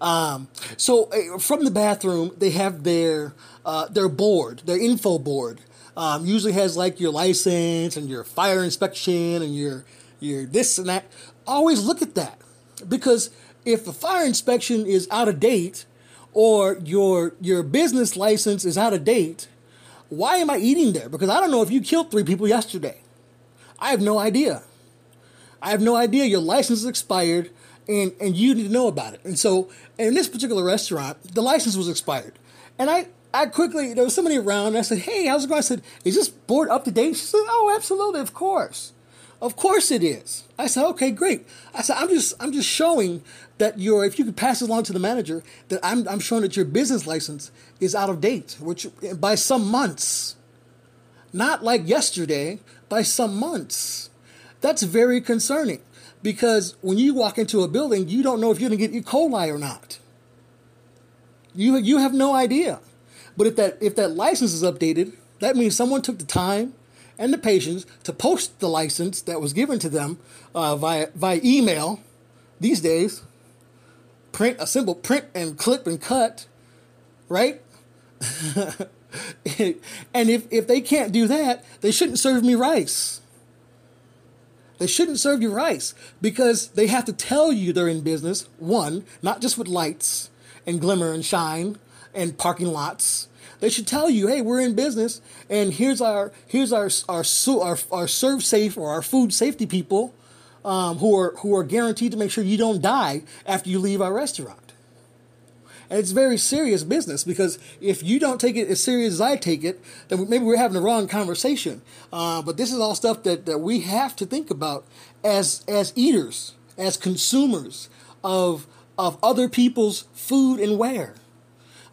Um, so uh, from the bathroom, they have their uh, their board, their info board. Um, usually has like your license and your fire inspection and your your this and that. Always look at that because if the fire inspection is out of date or your your business license is out of date, why am I eating there? Because I don't know if you killed three people yesterday. I have no idea. I have no idea your license is expired and, and you need to know about it. And so in this particular restaurant, the license was expired. And I, I quickly, there was somebody around and I said, Hey, how's it going? I said, Is this board up to date? She said, Oh, absolutely, of course. Of course it is. I said, okay, great. I said, I'm just I'm just showing that your if you could pass it along to the manager, that I'm I'm showing that your business license is out of date, which by some months. Not like yesterday, by some months. That's very concerning because when you walk into a building, you don't know if you're going to get E. coli or not. You, you have no idea. But if that, if that license is updated, that means someone took the time and the patience to post the license that was given to them uh, via, via email these days. Print a simple print and clip and cut, right? and if, if they can't do that, they shouldn't serve me rice. They shouldn't serve you rice because they have to tell you they're in business, one, not just with lights and glimmer and shine and parking lots. They should tell you, hey, we're in business and here's our here's our our our, our ServSafe or our food safety people um, who are who are guaranteed to make sure you don't die after you leave our restaurant. And it's very serious business because if you don't take it as serious as I take it, then maybe we're having the wrong conversation. Uh, but this is all stuff that, that we have to think about as as eaters, as consumers of of other people's food and wear.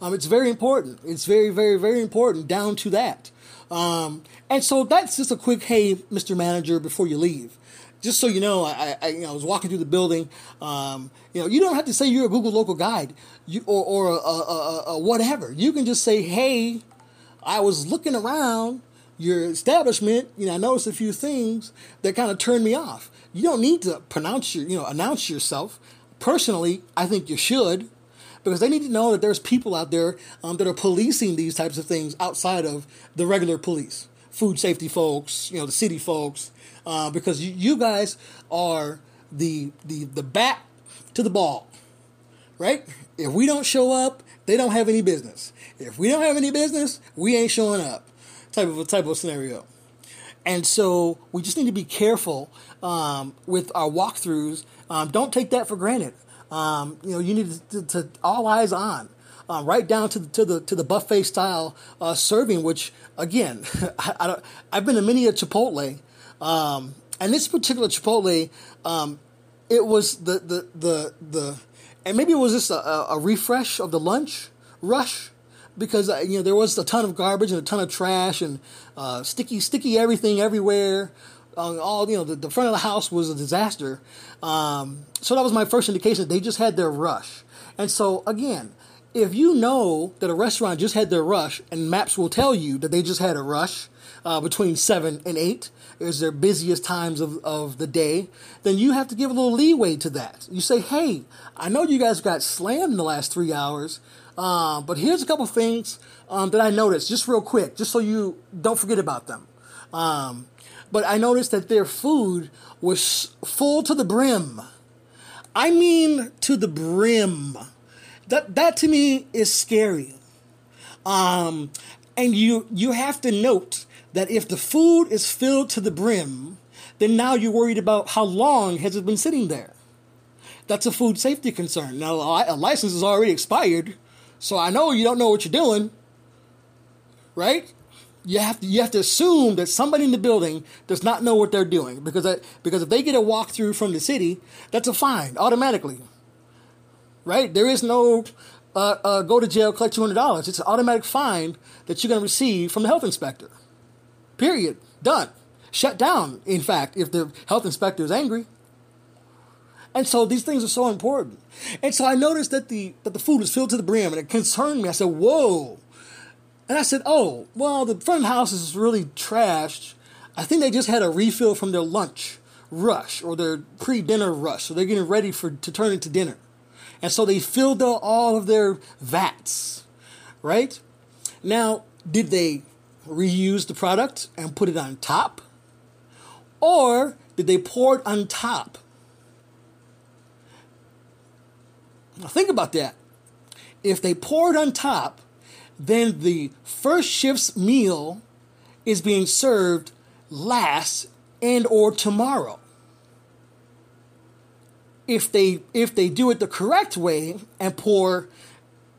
Um, it's very important. It's very, very, very important down to that. Um, and so that's just a quick, hey, Mr. Manager, before you leave just so you know, I, I, you know, I was walking through the building. Um, you know, you don't have to say you're a Google local guide, you, or or a, a, a, whatever. You can just say, "Hey, I was looking around your establishment. You know, I noticed a few things that kind of turned me off." You don't need to pronounce your, you know, announce yourself. Personally, I think you should, because they need to know that there's people out there um, that are policing these types of things outside of the regular police, food safety folks, you know, the city folks, uh, because you, you guys are the the the bat to the ball, right? If we don't show up, they don't have any business. If we don't have any business, we ain't showing up. Type of a type of scenario. And so we just need to be careful um, with our walkthroughs. Um, don't take that for granted. Um, you know, you need to, to, to all eyes on, uh, right down to the to the to the buffet style uh, serving. Which again, I, I have been to many a Chipotle, um, and this particular Chipotle, um, it was the, the, the, the, and maybe it was just a, a refresh of the lunch rush because uh, you know there was a ton of garbage and a ton of trash and uh, sticky sticky everything everywhere. Uh, all you know, the, the, front of the house was a disaster. Um, so that was my first indication they just had their rush. And so again, if you know that a restaurant just had their rush, and maps will tell you that they just had a rush uh, between seven and eight is their busiest times of, of the day, then you have to give a little leeway to that. You say, hey, I know you guys got slammed in the last three hours, uh, but here's a couple things um, that I noticed, just real quick, just so you don't forget about them. Um, but I noticed that their food was full to the brim. I mean, to the brim. That that to me is scary. Um, and you you have to note that if the food is filled to the brim, then now you're worried about how long has it been sitting there. That's a food safety concern. Now a license is already expired, so I know you don't know what you're doing, right? You have to you have to assume that somebody in the building does not know what they're doing because that, because if they get a walkthrough from the city, that's a fine automatically right? There is no uh, uh, go to jail, collect two hundred dollars. It's an automatic fine that you're going to receive from the health inspector. Period. Done. Shut down. In fact, if the health inspector is angry. And so these things are so important. And so I noticed that the that the food was filled to the brim, and it concerned me. I said, "Whoa!" And I said, "Oh, well, the front house is really trashed. I think they just had a refill from their lunch rush or their pre-dinner rush, so they're getting ready for to turn into dinner." And so they filled all of their vats, right? Now, did they reuse the product and put it on top? Or did they pour it on top? Now, think about that. If they pour it on top, then the first shift's meal is being served last and or tomorrow if they if they do it the correct way and pour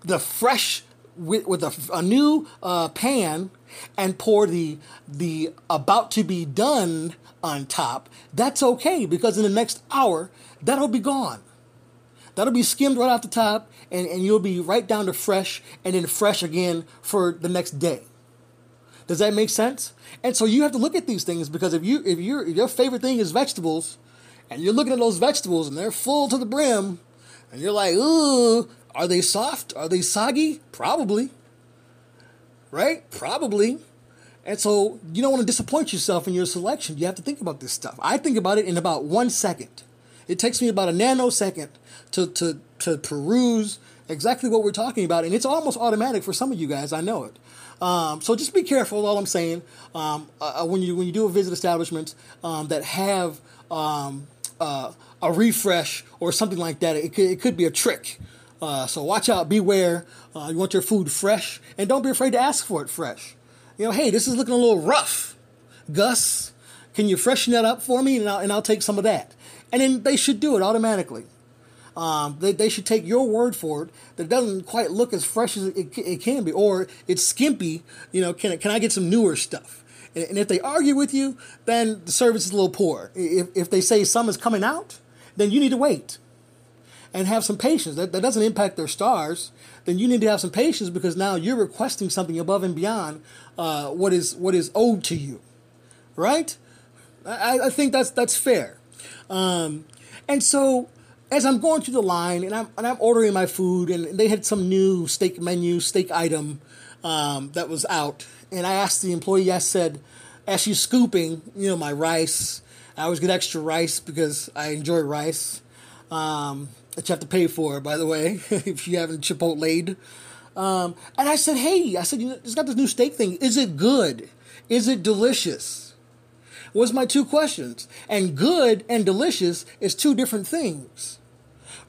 the fresh with, with a, a new uh, pan and pour the the about to be done on top, that's okay because in the next hour that'll be gone. That'll be skimmed right off the top, and, and you'll be right down to fresh and then fresh again for the next day. Does that make sense? And so you have to look at these things because if you if your your favorite thing is vegetables, and you're looking at those vegetables and they're full to the brim, and you're like, ooh, are they soft? Are they soggy? Probably. Right? Probably. And so you don't want to disappoint yourself in your selection. You have to think about this stuff. I think about it in about one second. It takes me about a nanosecond to, to, to peruse exactly what we're talking about, and it's almost automatic for some of you guys. I know it. Um, so just be careful. All I'm saying um, uh, when you when you do a visit establishments um, that have um, uh, a refresh or something like that. It could, it could be a trick. Uh, so watch out, beware. Uh, you want your food fresh, and don't be afraid to ask for it fresh. You know, hey, this is looking a little rough. Gus, can you freshen that up for me, and I'll, and I'll take some of that. And then they should do it automatically. Um, they, they should take your word for it that it doesn't quite look as fresh as it, it can be, or it's skimpy. You know, can can I get some newer stuff? And if they argue with you, then the service is a little poor. If, if they say some is coming out, then you need to wait and have some patience. That, that doesn't impact their stars. Then you need to have some patience because now you're requesting something above and beyond uh, what is what is owed to you, right? I, I think that's that's fair. Um, and so as I'm going through the line and I'm and I'm ordering my food and they had some new steak menu, steak item um, that was out, and I asked the employee, I said, as she's scooping, you know, my rice, I always get extra rice because I enjoy rice. Um, that you have to pay for, by the way, if you haven't Chipotle. Um, and I said, hey, I said, you know, it's got this new steak thing. Is it good? Is it delicious? Was my two questions. And good and delicious is two different things,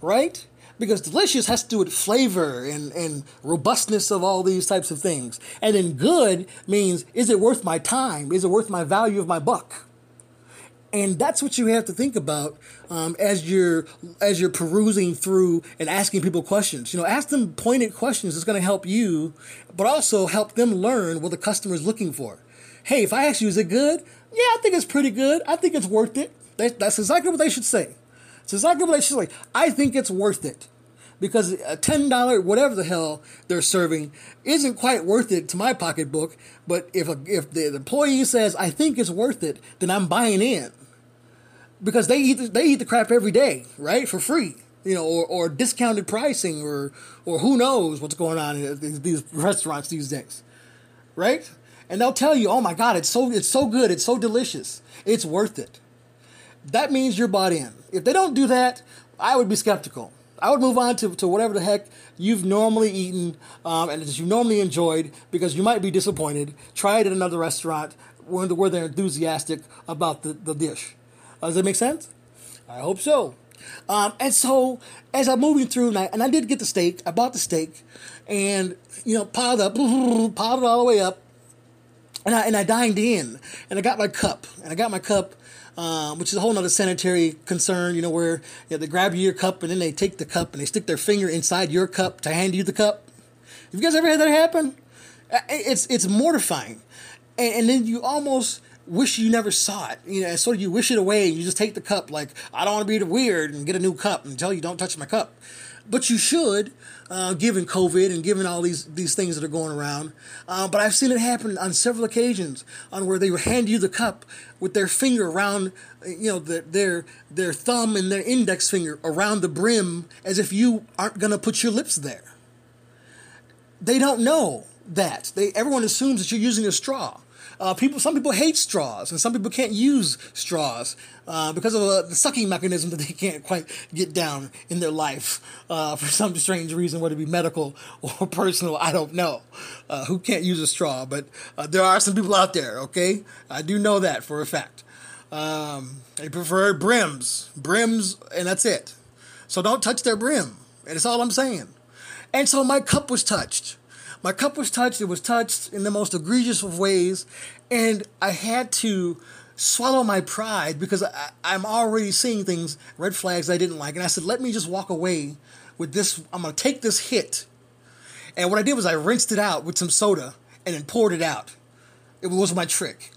right? because delicious has to do with flavor and, and robustness of all these types of things. And then good means is it worth my time? Is it worth my value of my buck? And that's what you have to think about um, as you're as you're perusing through and asking people questions. You know, ask them pointed questions. It's going to help you, but also help them learn what the customer is looking for. Hey, if I ask you, is it good? Yeah, I think it's pretty good. I think it's worth it. That's exactly what they should say. It's not good Like I think it's worth it because a ten dollar whatever the hell they're serving isn't quite worth it to my pocketbook. But if a, if the employee says I think it's worth it, then I'm buying in because they eat the, they eat the crap every day, right, for free. you know, or, or discounted pricing, or or who knows what's going on in these, restaurants these days, right? And they'll tell you, "Oh my God, it's so it's so good, it's so delicious, it's worth it." That means you're bought in. If they don't do that, I would be skeptical. I would move on to, to whatever the heck you've normally eaten um, and that you normally enjoyed because you might be disappointed. Try it at another restaurant where, where they're enthusiastic about the, the dish. Does that make sense? I hope so. Um, and so as I'm moving through, and I, and I did get the steak, I bought the steak and, you know, piled up, piled it all the way up. And I, and I dined in and I got my cup and I got my cup um, which is a whole other sanitary concern, you know, where you know, they grab your cup and then they take the cup and they stick their finger inside your cup to hand you the cup. Have you guys ever had that happen? It's it's mortifying, and, and then you almost wish you never saw it. You know, sort of you wish it away and you just take the cup like I don't want to be weird and get a new cup and tell you don't touch my cup, but you should uh, given COVID and given all these these things that are going around. Uh, but I've seen it happen on several occasions on where they hand you the cup with their finger around, you know, the, their their thumb and their index finger around the brim, as if you aren't gonna put your lips there. They don't know that. They everyone assumes that you're using a straw. Uh, people, some people hate straws, and some people can't use straws uh, because of uh, the sucking mechanism that they can't quite get down in their life uh, for some strange reason, whether it be medical or personal. I don't know uh, who can't use a straw, but uh, there are some people out there. Okay, I do know that for a fact. Um, they prefer brims, brims, and that's it. So don't touch their brim. And that's all I'm saying. And so my cup was touched. My cup was touched. It was touched in the most egregious of ways, and I had to swallow my pride because I, am already seeing things, red flags I didn't like, and I said, "Let me just walk away with this. I'm gonna take this hit." And what I did was I rinsed it out with some soda and then poured it out. It was my trick,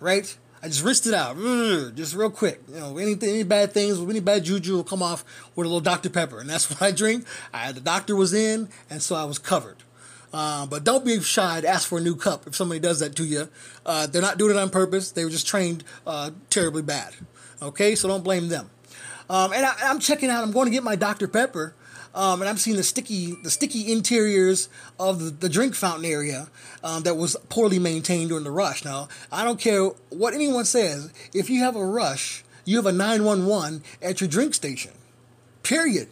right? I just rinsed it out, just real quick. You know, anything, any bad things, any bad juju will come off with a little Dr Pepper, and that's what I drink. I, the doctor was in, and so I was covered. Uh, but don't be shy to ask for a new cup if somebody does that to you. Uh, they're not doing it on purpose. They were just trained uh, terribly bad. Okay, so don't blame them. Um, and I, am checking out. I'm going to get my Dr Pepper, um, and I'm seeing the sticky, the sticky interiors of the, the drink fountain area um, that was poorly maintained during the rush. Now, I don't care what anyone says. If you have a rush, you have a 911 at your drink station. Period.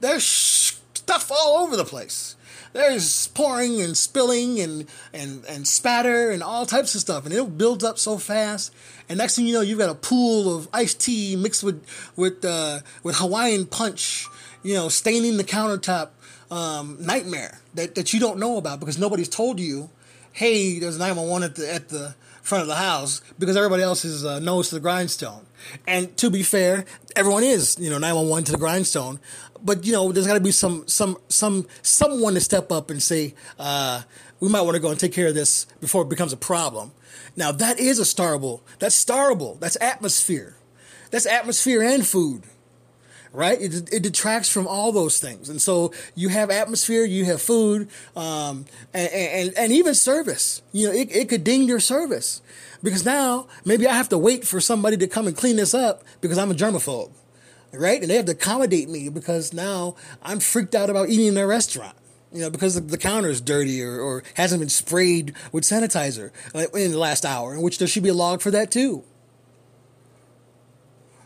There's stuff all over the place there's pouring and spilling and, and, and spatter and all types of stuff. And it builds up so fast. And next thing you know, you've got a pool of iced tea mixed with, with, uh, with Hawaiian punch, you know, staining the countertop um, nightmare that, that you don't know about because nobody's told you, hey, there's 911 at the, at the front of the house because everybody else is uh, nose to the grindstone. And to be fair, everyone is, you know, 911 to the grindstone but you know, there's got to be some some some someone to step up and say, uh, we might want to go and take care of this before it becomes a problem. Now that is a starable. That's starable. That's atmosphere. That's atmosphere and food, right? It, it detracts from all those things, and so you have atmosphere, you have food, um, and, and and even service. You know, it, it could ding your service because now maybe I have to wait for somebody to come and clean this up because I'm a germaphobe right? And they have to accommodate me because now I'm freaked out about eating in their restaurant. You know, because the counter is dirty or, or hasn't been sprayed with sanitizer in the last hour, in which there should be a log for that too.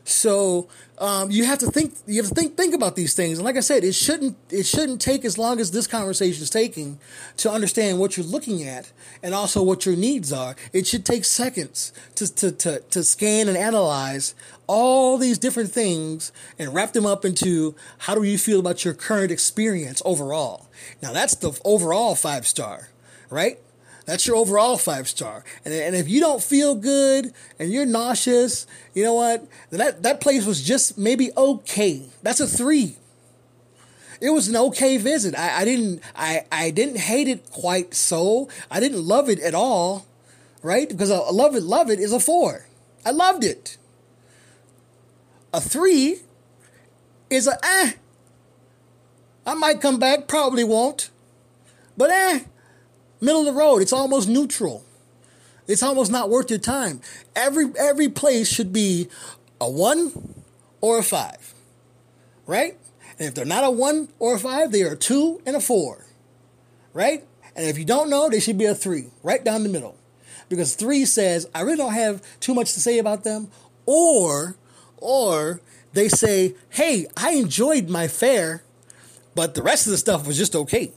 So um, you have to think. You have to think think about these things. And like I said, it shouldn't it shouldn't take as long as this conversation is taking to understand what you're looking at and also what your needs are. It should take seconds to to to, to scan and analyze all these different things and wrap them up into how do you feel about your current experience overall. Now that's the overall five star, right? That's your overall five star. And, and if you don't feel good and you're nauseous, you know what? That, that place was just maybe okay. That's a three. It was an okay visit. I, I didn't I, I didn't hate it quite so. I didn't love it at all, right? Because a love it, love it is a four. I loved it. A three is a eh. I might come back, probably won't. But eh, middle of the road. It's almost neutral. It's almost not worth your time. Every every place should be a one or a five. right? And if they're not a one or a five, they are a two and a four, right? And if you don't know, they should be a three, right down the middle. Because three says, I really don't have too much to say about them, or, or they say, hey, I enjoyed my fare, but the rest of the stuff was just okay.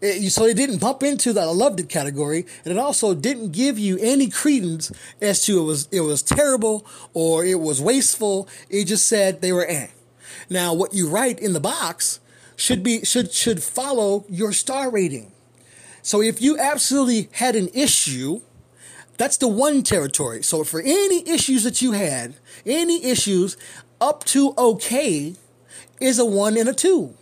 It, so it didn't bump into the I loved it category, and it also didn't give you any credence as to it was it was terrible or it was wasteful. It just said they were eh. Now, what you write in the box should be should should follow your star rating. So if you absolutely had an issue, that's the one territory. So for any issues that you had, any issues up to okay is a one and a two.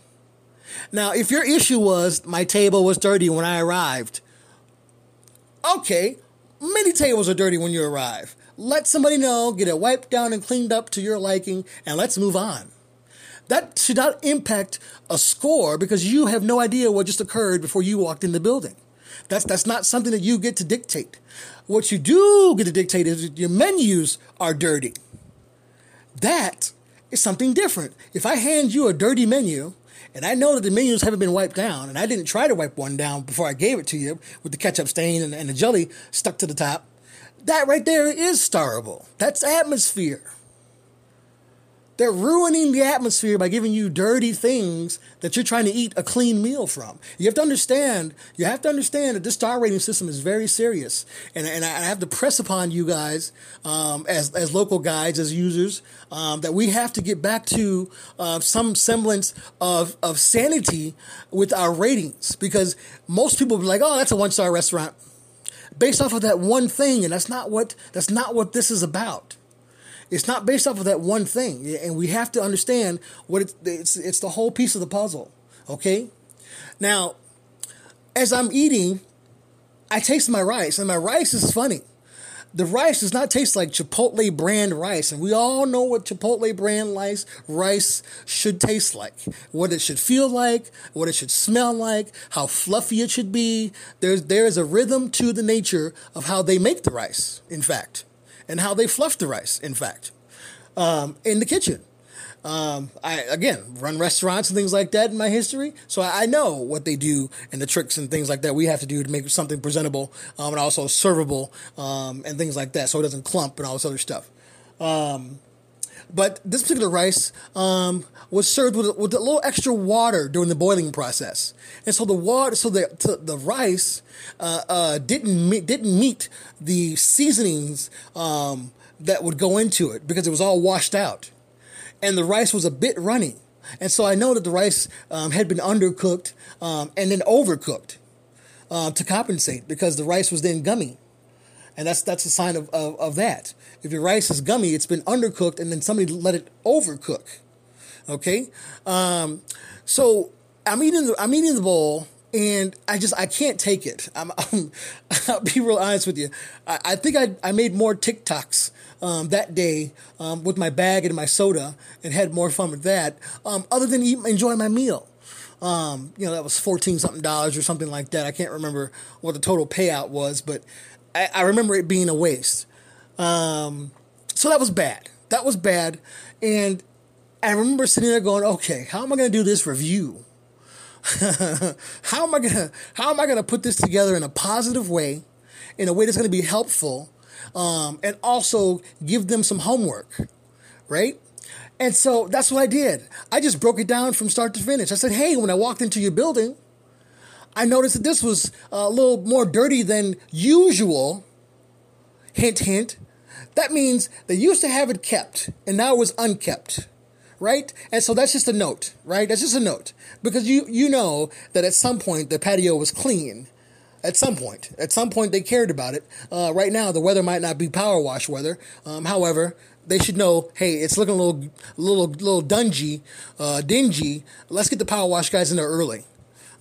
Now, if your issue was my table was dirty when I arrived, okay, many tables are dirty when you arrive. Let somebody know, get it wiped down and cleaned up to your liking, and let's move on. That should not impact a score because you have no idea what just occurred before you walked in the building. That's that's not something that you get to dictate. What you do get to dictate is your menus are dirty. That is something different. If I hand you a dirty menu and I know that the menus haven't been wiped down, and I didn't try to wipe one down before I gave it to you with the ketchup stain and, and the jelly stuck to the top, that right there is starable. That's atmosphere. They're ruining the atmosphere by giving you dirty things that you're trying to eat a clean meal from. You have to understand, you have to understand that this star rating system is very serious. And, and I have to press upon you guys, um, as, as local guides, as users, um, that we have to get back to uh, some semblance of, of sanity with our ratings. Because most people will be like, oh, that's a one star restaurant. Based off of that one thing, and that's not what that's not what this is about. It's not based off of that one thing, and we have to understand what it's. It's, it's the whole piece of the puzzle. Okay, now as I'm eating, I taste my rice, and my rice is funny. The rice does not taste like Chipotle brand rice, and we all know what Chipotle brand rice rice should taste like, what it should feel like, what it should smell like, how fluffy it should be. There's there is a rhythm to the nature of how they make the rice. In fact, and how they fluff the rice, in fact, um, in the kitchen. Um, I again run restaurants and things like that in my history, so I, I, know what they do and the tricks and things like that we have to do to make something presentable um, and also servable um, and things like that, so it doesn't clump and all this other stuff. Um, but this particular rice um, was served with, with a little extra water during the boiling process, and so the water, so the the rice uh, uh, didn't meet, didn't meet the seasonings um, that would go into it because it was all washed out, and the rice was a bit runny, and so I know that the rice um, had been undercooked um, and then overcooked uh, to compensate because the rice was then gummy and that's that's a sign of, of, of that. If your rice is gummy, it's been undercooked, and then somebody let it overcook. Okay, um, so I'm eating the I'm eating the bowl, and I just I can't take it. I'm, I'm I'll be real honest with you. I, I think I I made more TikToks um, that day um, with my bag and my soda, and had more fun with that. Um, other than eat, enjoy my meal. Um, you know, that was fourteen something dollars or something like that. I can't remember what the total payout was, but I, I remember it being a waste. Um, so that was bad. That was bad. And I remember sitting there going, okay, how am I going to do this review? how am I going to how am I going to put this together in a positive way, in a way that's going to be helpful, um, and also give them some homework, right? And so that's what I did. I just broke it down from start to finish. I said, hey, when I walked into your building, I noticed that this was a little more dirty than usual. Hint, hint. That means they used to have it kept and now it was unkept. Right? And so that's just a note, right? That's just a note. Because you you know that at some point the patio was clean. At some point. At some point they cared about it. Uh, right now the weather might not be power wash weather. Um, however, they should know, hey, it's looking a little, little, little dungy, uh, dingy. Let's get the power wash guys in there early.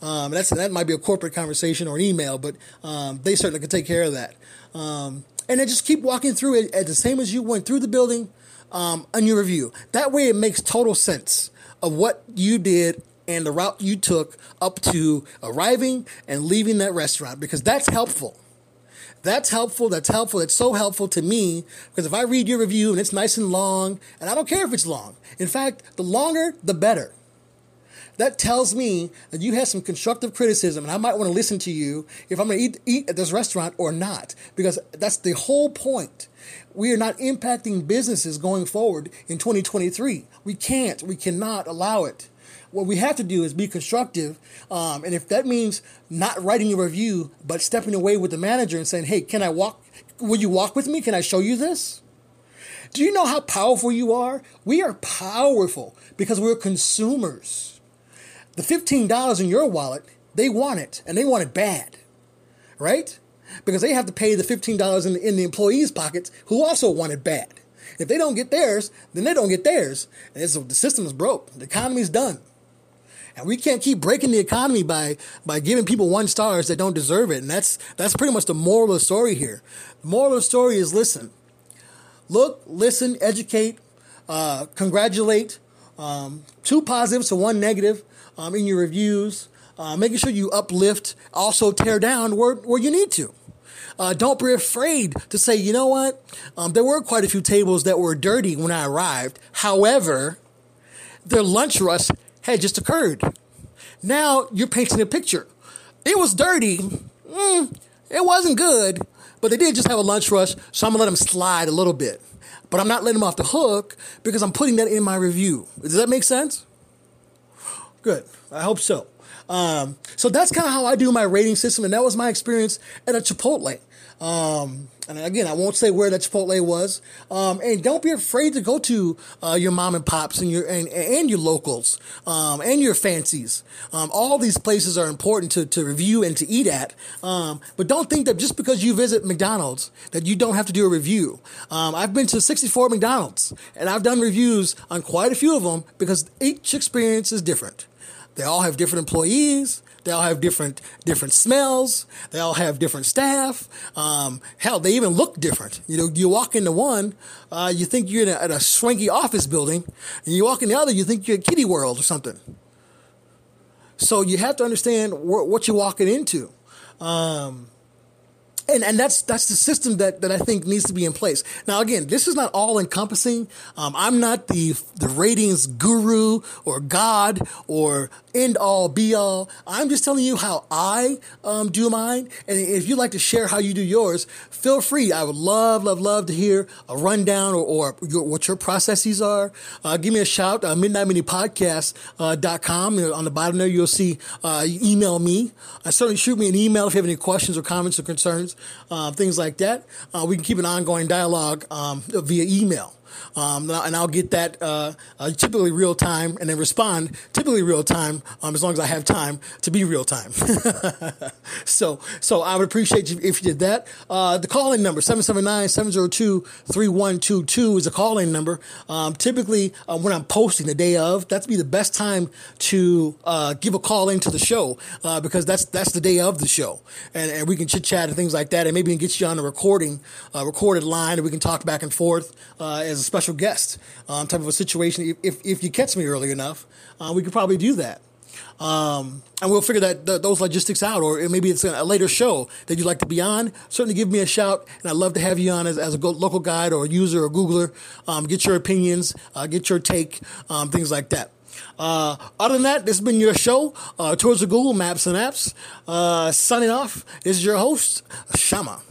Um, that's that might be a corporate conversation or an email, but um, they certainly can take care of that. Um, and then just keep walking through it at the same as you went through the building um, on your review. That way, it makes total sense of what you did and the route you took up to arriving and leaving that restaurant because that's helpful. That's helpful. That's helpful. It's so helpful to me because if I read your review and it's nice and long, and I don't care if it's long. In fact, the longer, the better. That tells me that you have some constructive criticism, and I might want to listen to you if I'm going to eat, eat at this restaurant or not, because that's the whole point. We are not impacting businesses going forward in 2023. We can't. We cannot allow it what we have to do is be constructive. Um, and if that means not writing a review, but stepping away with the manager and saying, hey, can I walk? Will you walk with me? Can I show you this? Do you know how powerful you are? We are powerful because we're consumers. The $15 in your wallet, they want it and they want it bad, right? Because they have to pay the $15 in the, in the employees' pockets who also want it bad. If they don't get theirs, then they don't get theirs. And the system is broke. The economy's done. And we can't keep breaking the economy by by giving people one stars that don't deserve it. And that's that's pretty much the moral of the story here. The moral of the story is listen, look, listen, educate, uh, congratulate. Um, two positives to one negative um, in your reviews. Uh, making sure you uplift, also tear down where, where you need to. Uh, don't be afraid to say, you know what? Um, there were quite a few tables that were dirty when I arrived. However, their lunch rush had just occurred. Now you're painting a picture. It was dirty. Mm, it wasn't good, but they did just have a lunch rush, so I'm gonna let them slide a little bit. But I'm not letting them off the hook because I'm putting that in my review. Does that make sense? Good. I hope so. Um, so that's kind of how I do my rating system, and that was my experience at a Chipotle. Um, and again, I won't say where that Chipotle was. Um, and don't be afraid to go to uh, your mom and pops and your and, and your locals um, and your fancies. Um, all these places are important to, to review and to eat at. Um, but don't think that just because you visit McDonald's that you don't have to do a review. Um, I've been to 64 McDonald's and I've done reviews on quite a few of them because each experience is different. They all have different employees. They all have different different smells. They all have different staff. Um, hell, they even look different. You know, you walk into one, uh, you think you're in a, a swanky office building, and you walk in the other, you think you're at Kitty World or something. So you have to understand wh- what you're walking into. Um, and and that's that's the system that that I think needs to be in place. Now, again, this is not all encompassing. Um, I'm not the the ratings guru or god or end all be all. I'm just telling you how I um, do mine. And if you'd like to share how you do yours, feel free. I would love love love to hear a rundown or, or your, what your processes are. Uh, give me a shout. Uh, midnightminipodcast.com. Uh, on the bottom there, you'll see uh, email me. Uh, certainly shoot me an email if you have any questions or comments or concerns uh, things like that. Uh, we can keep an ongoing dialogue um, via email. Um, and I'll get that uh, uh, typically real time and then respond typically real time um, as long as I have time to be real time. so so I would appreciate you if you did that. Uh, the call in number 779-702-3122 is a call in number. Um, typically uh, when I'm posting the day of, that's be the best time to uh, give a call into the show uh, because that's that's the day of the show and, and we can chit chat and things like that and maybe get you on a recording recorded line and we can talk back and forth as special guest um, type of a situation. If, if you catch me early enough, uh, we could probably do that. Um, and we'll figure that th- those logistics out, or maybe it's a later show that you'd like to be on. Certainly, give me a shout, and I'd love to have you on as, as a go- local guide or a user or Googler. Um, get your opinions, uh, get your take, um, things like that. Uh, other than that, this has been your show, uh, Towards the Google Maps and Apps. Uh, signing off, this is your host, Shammah.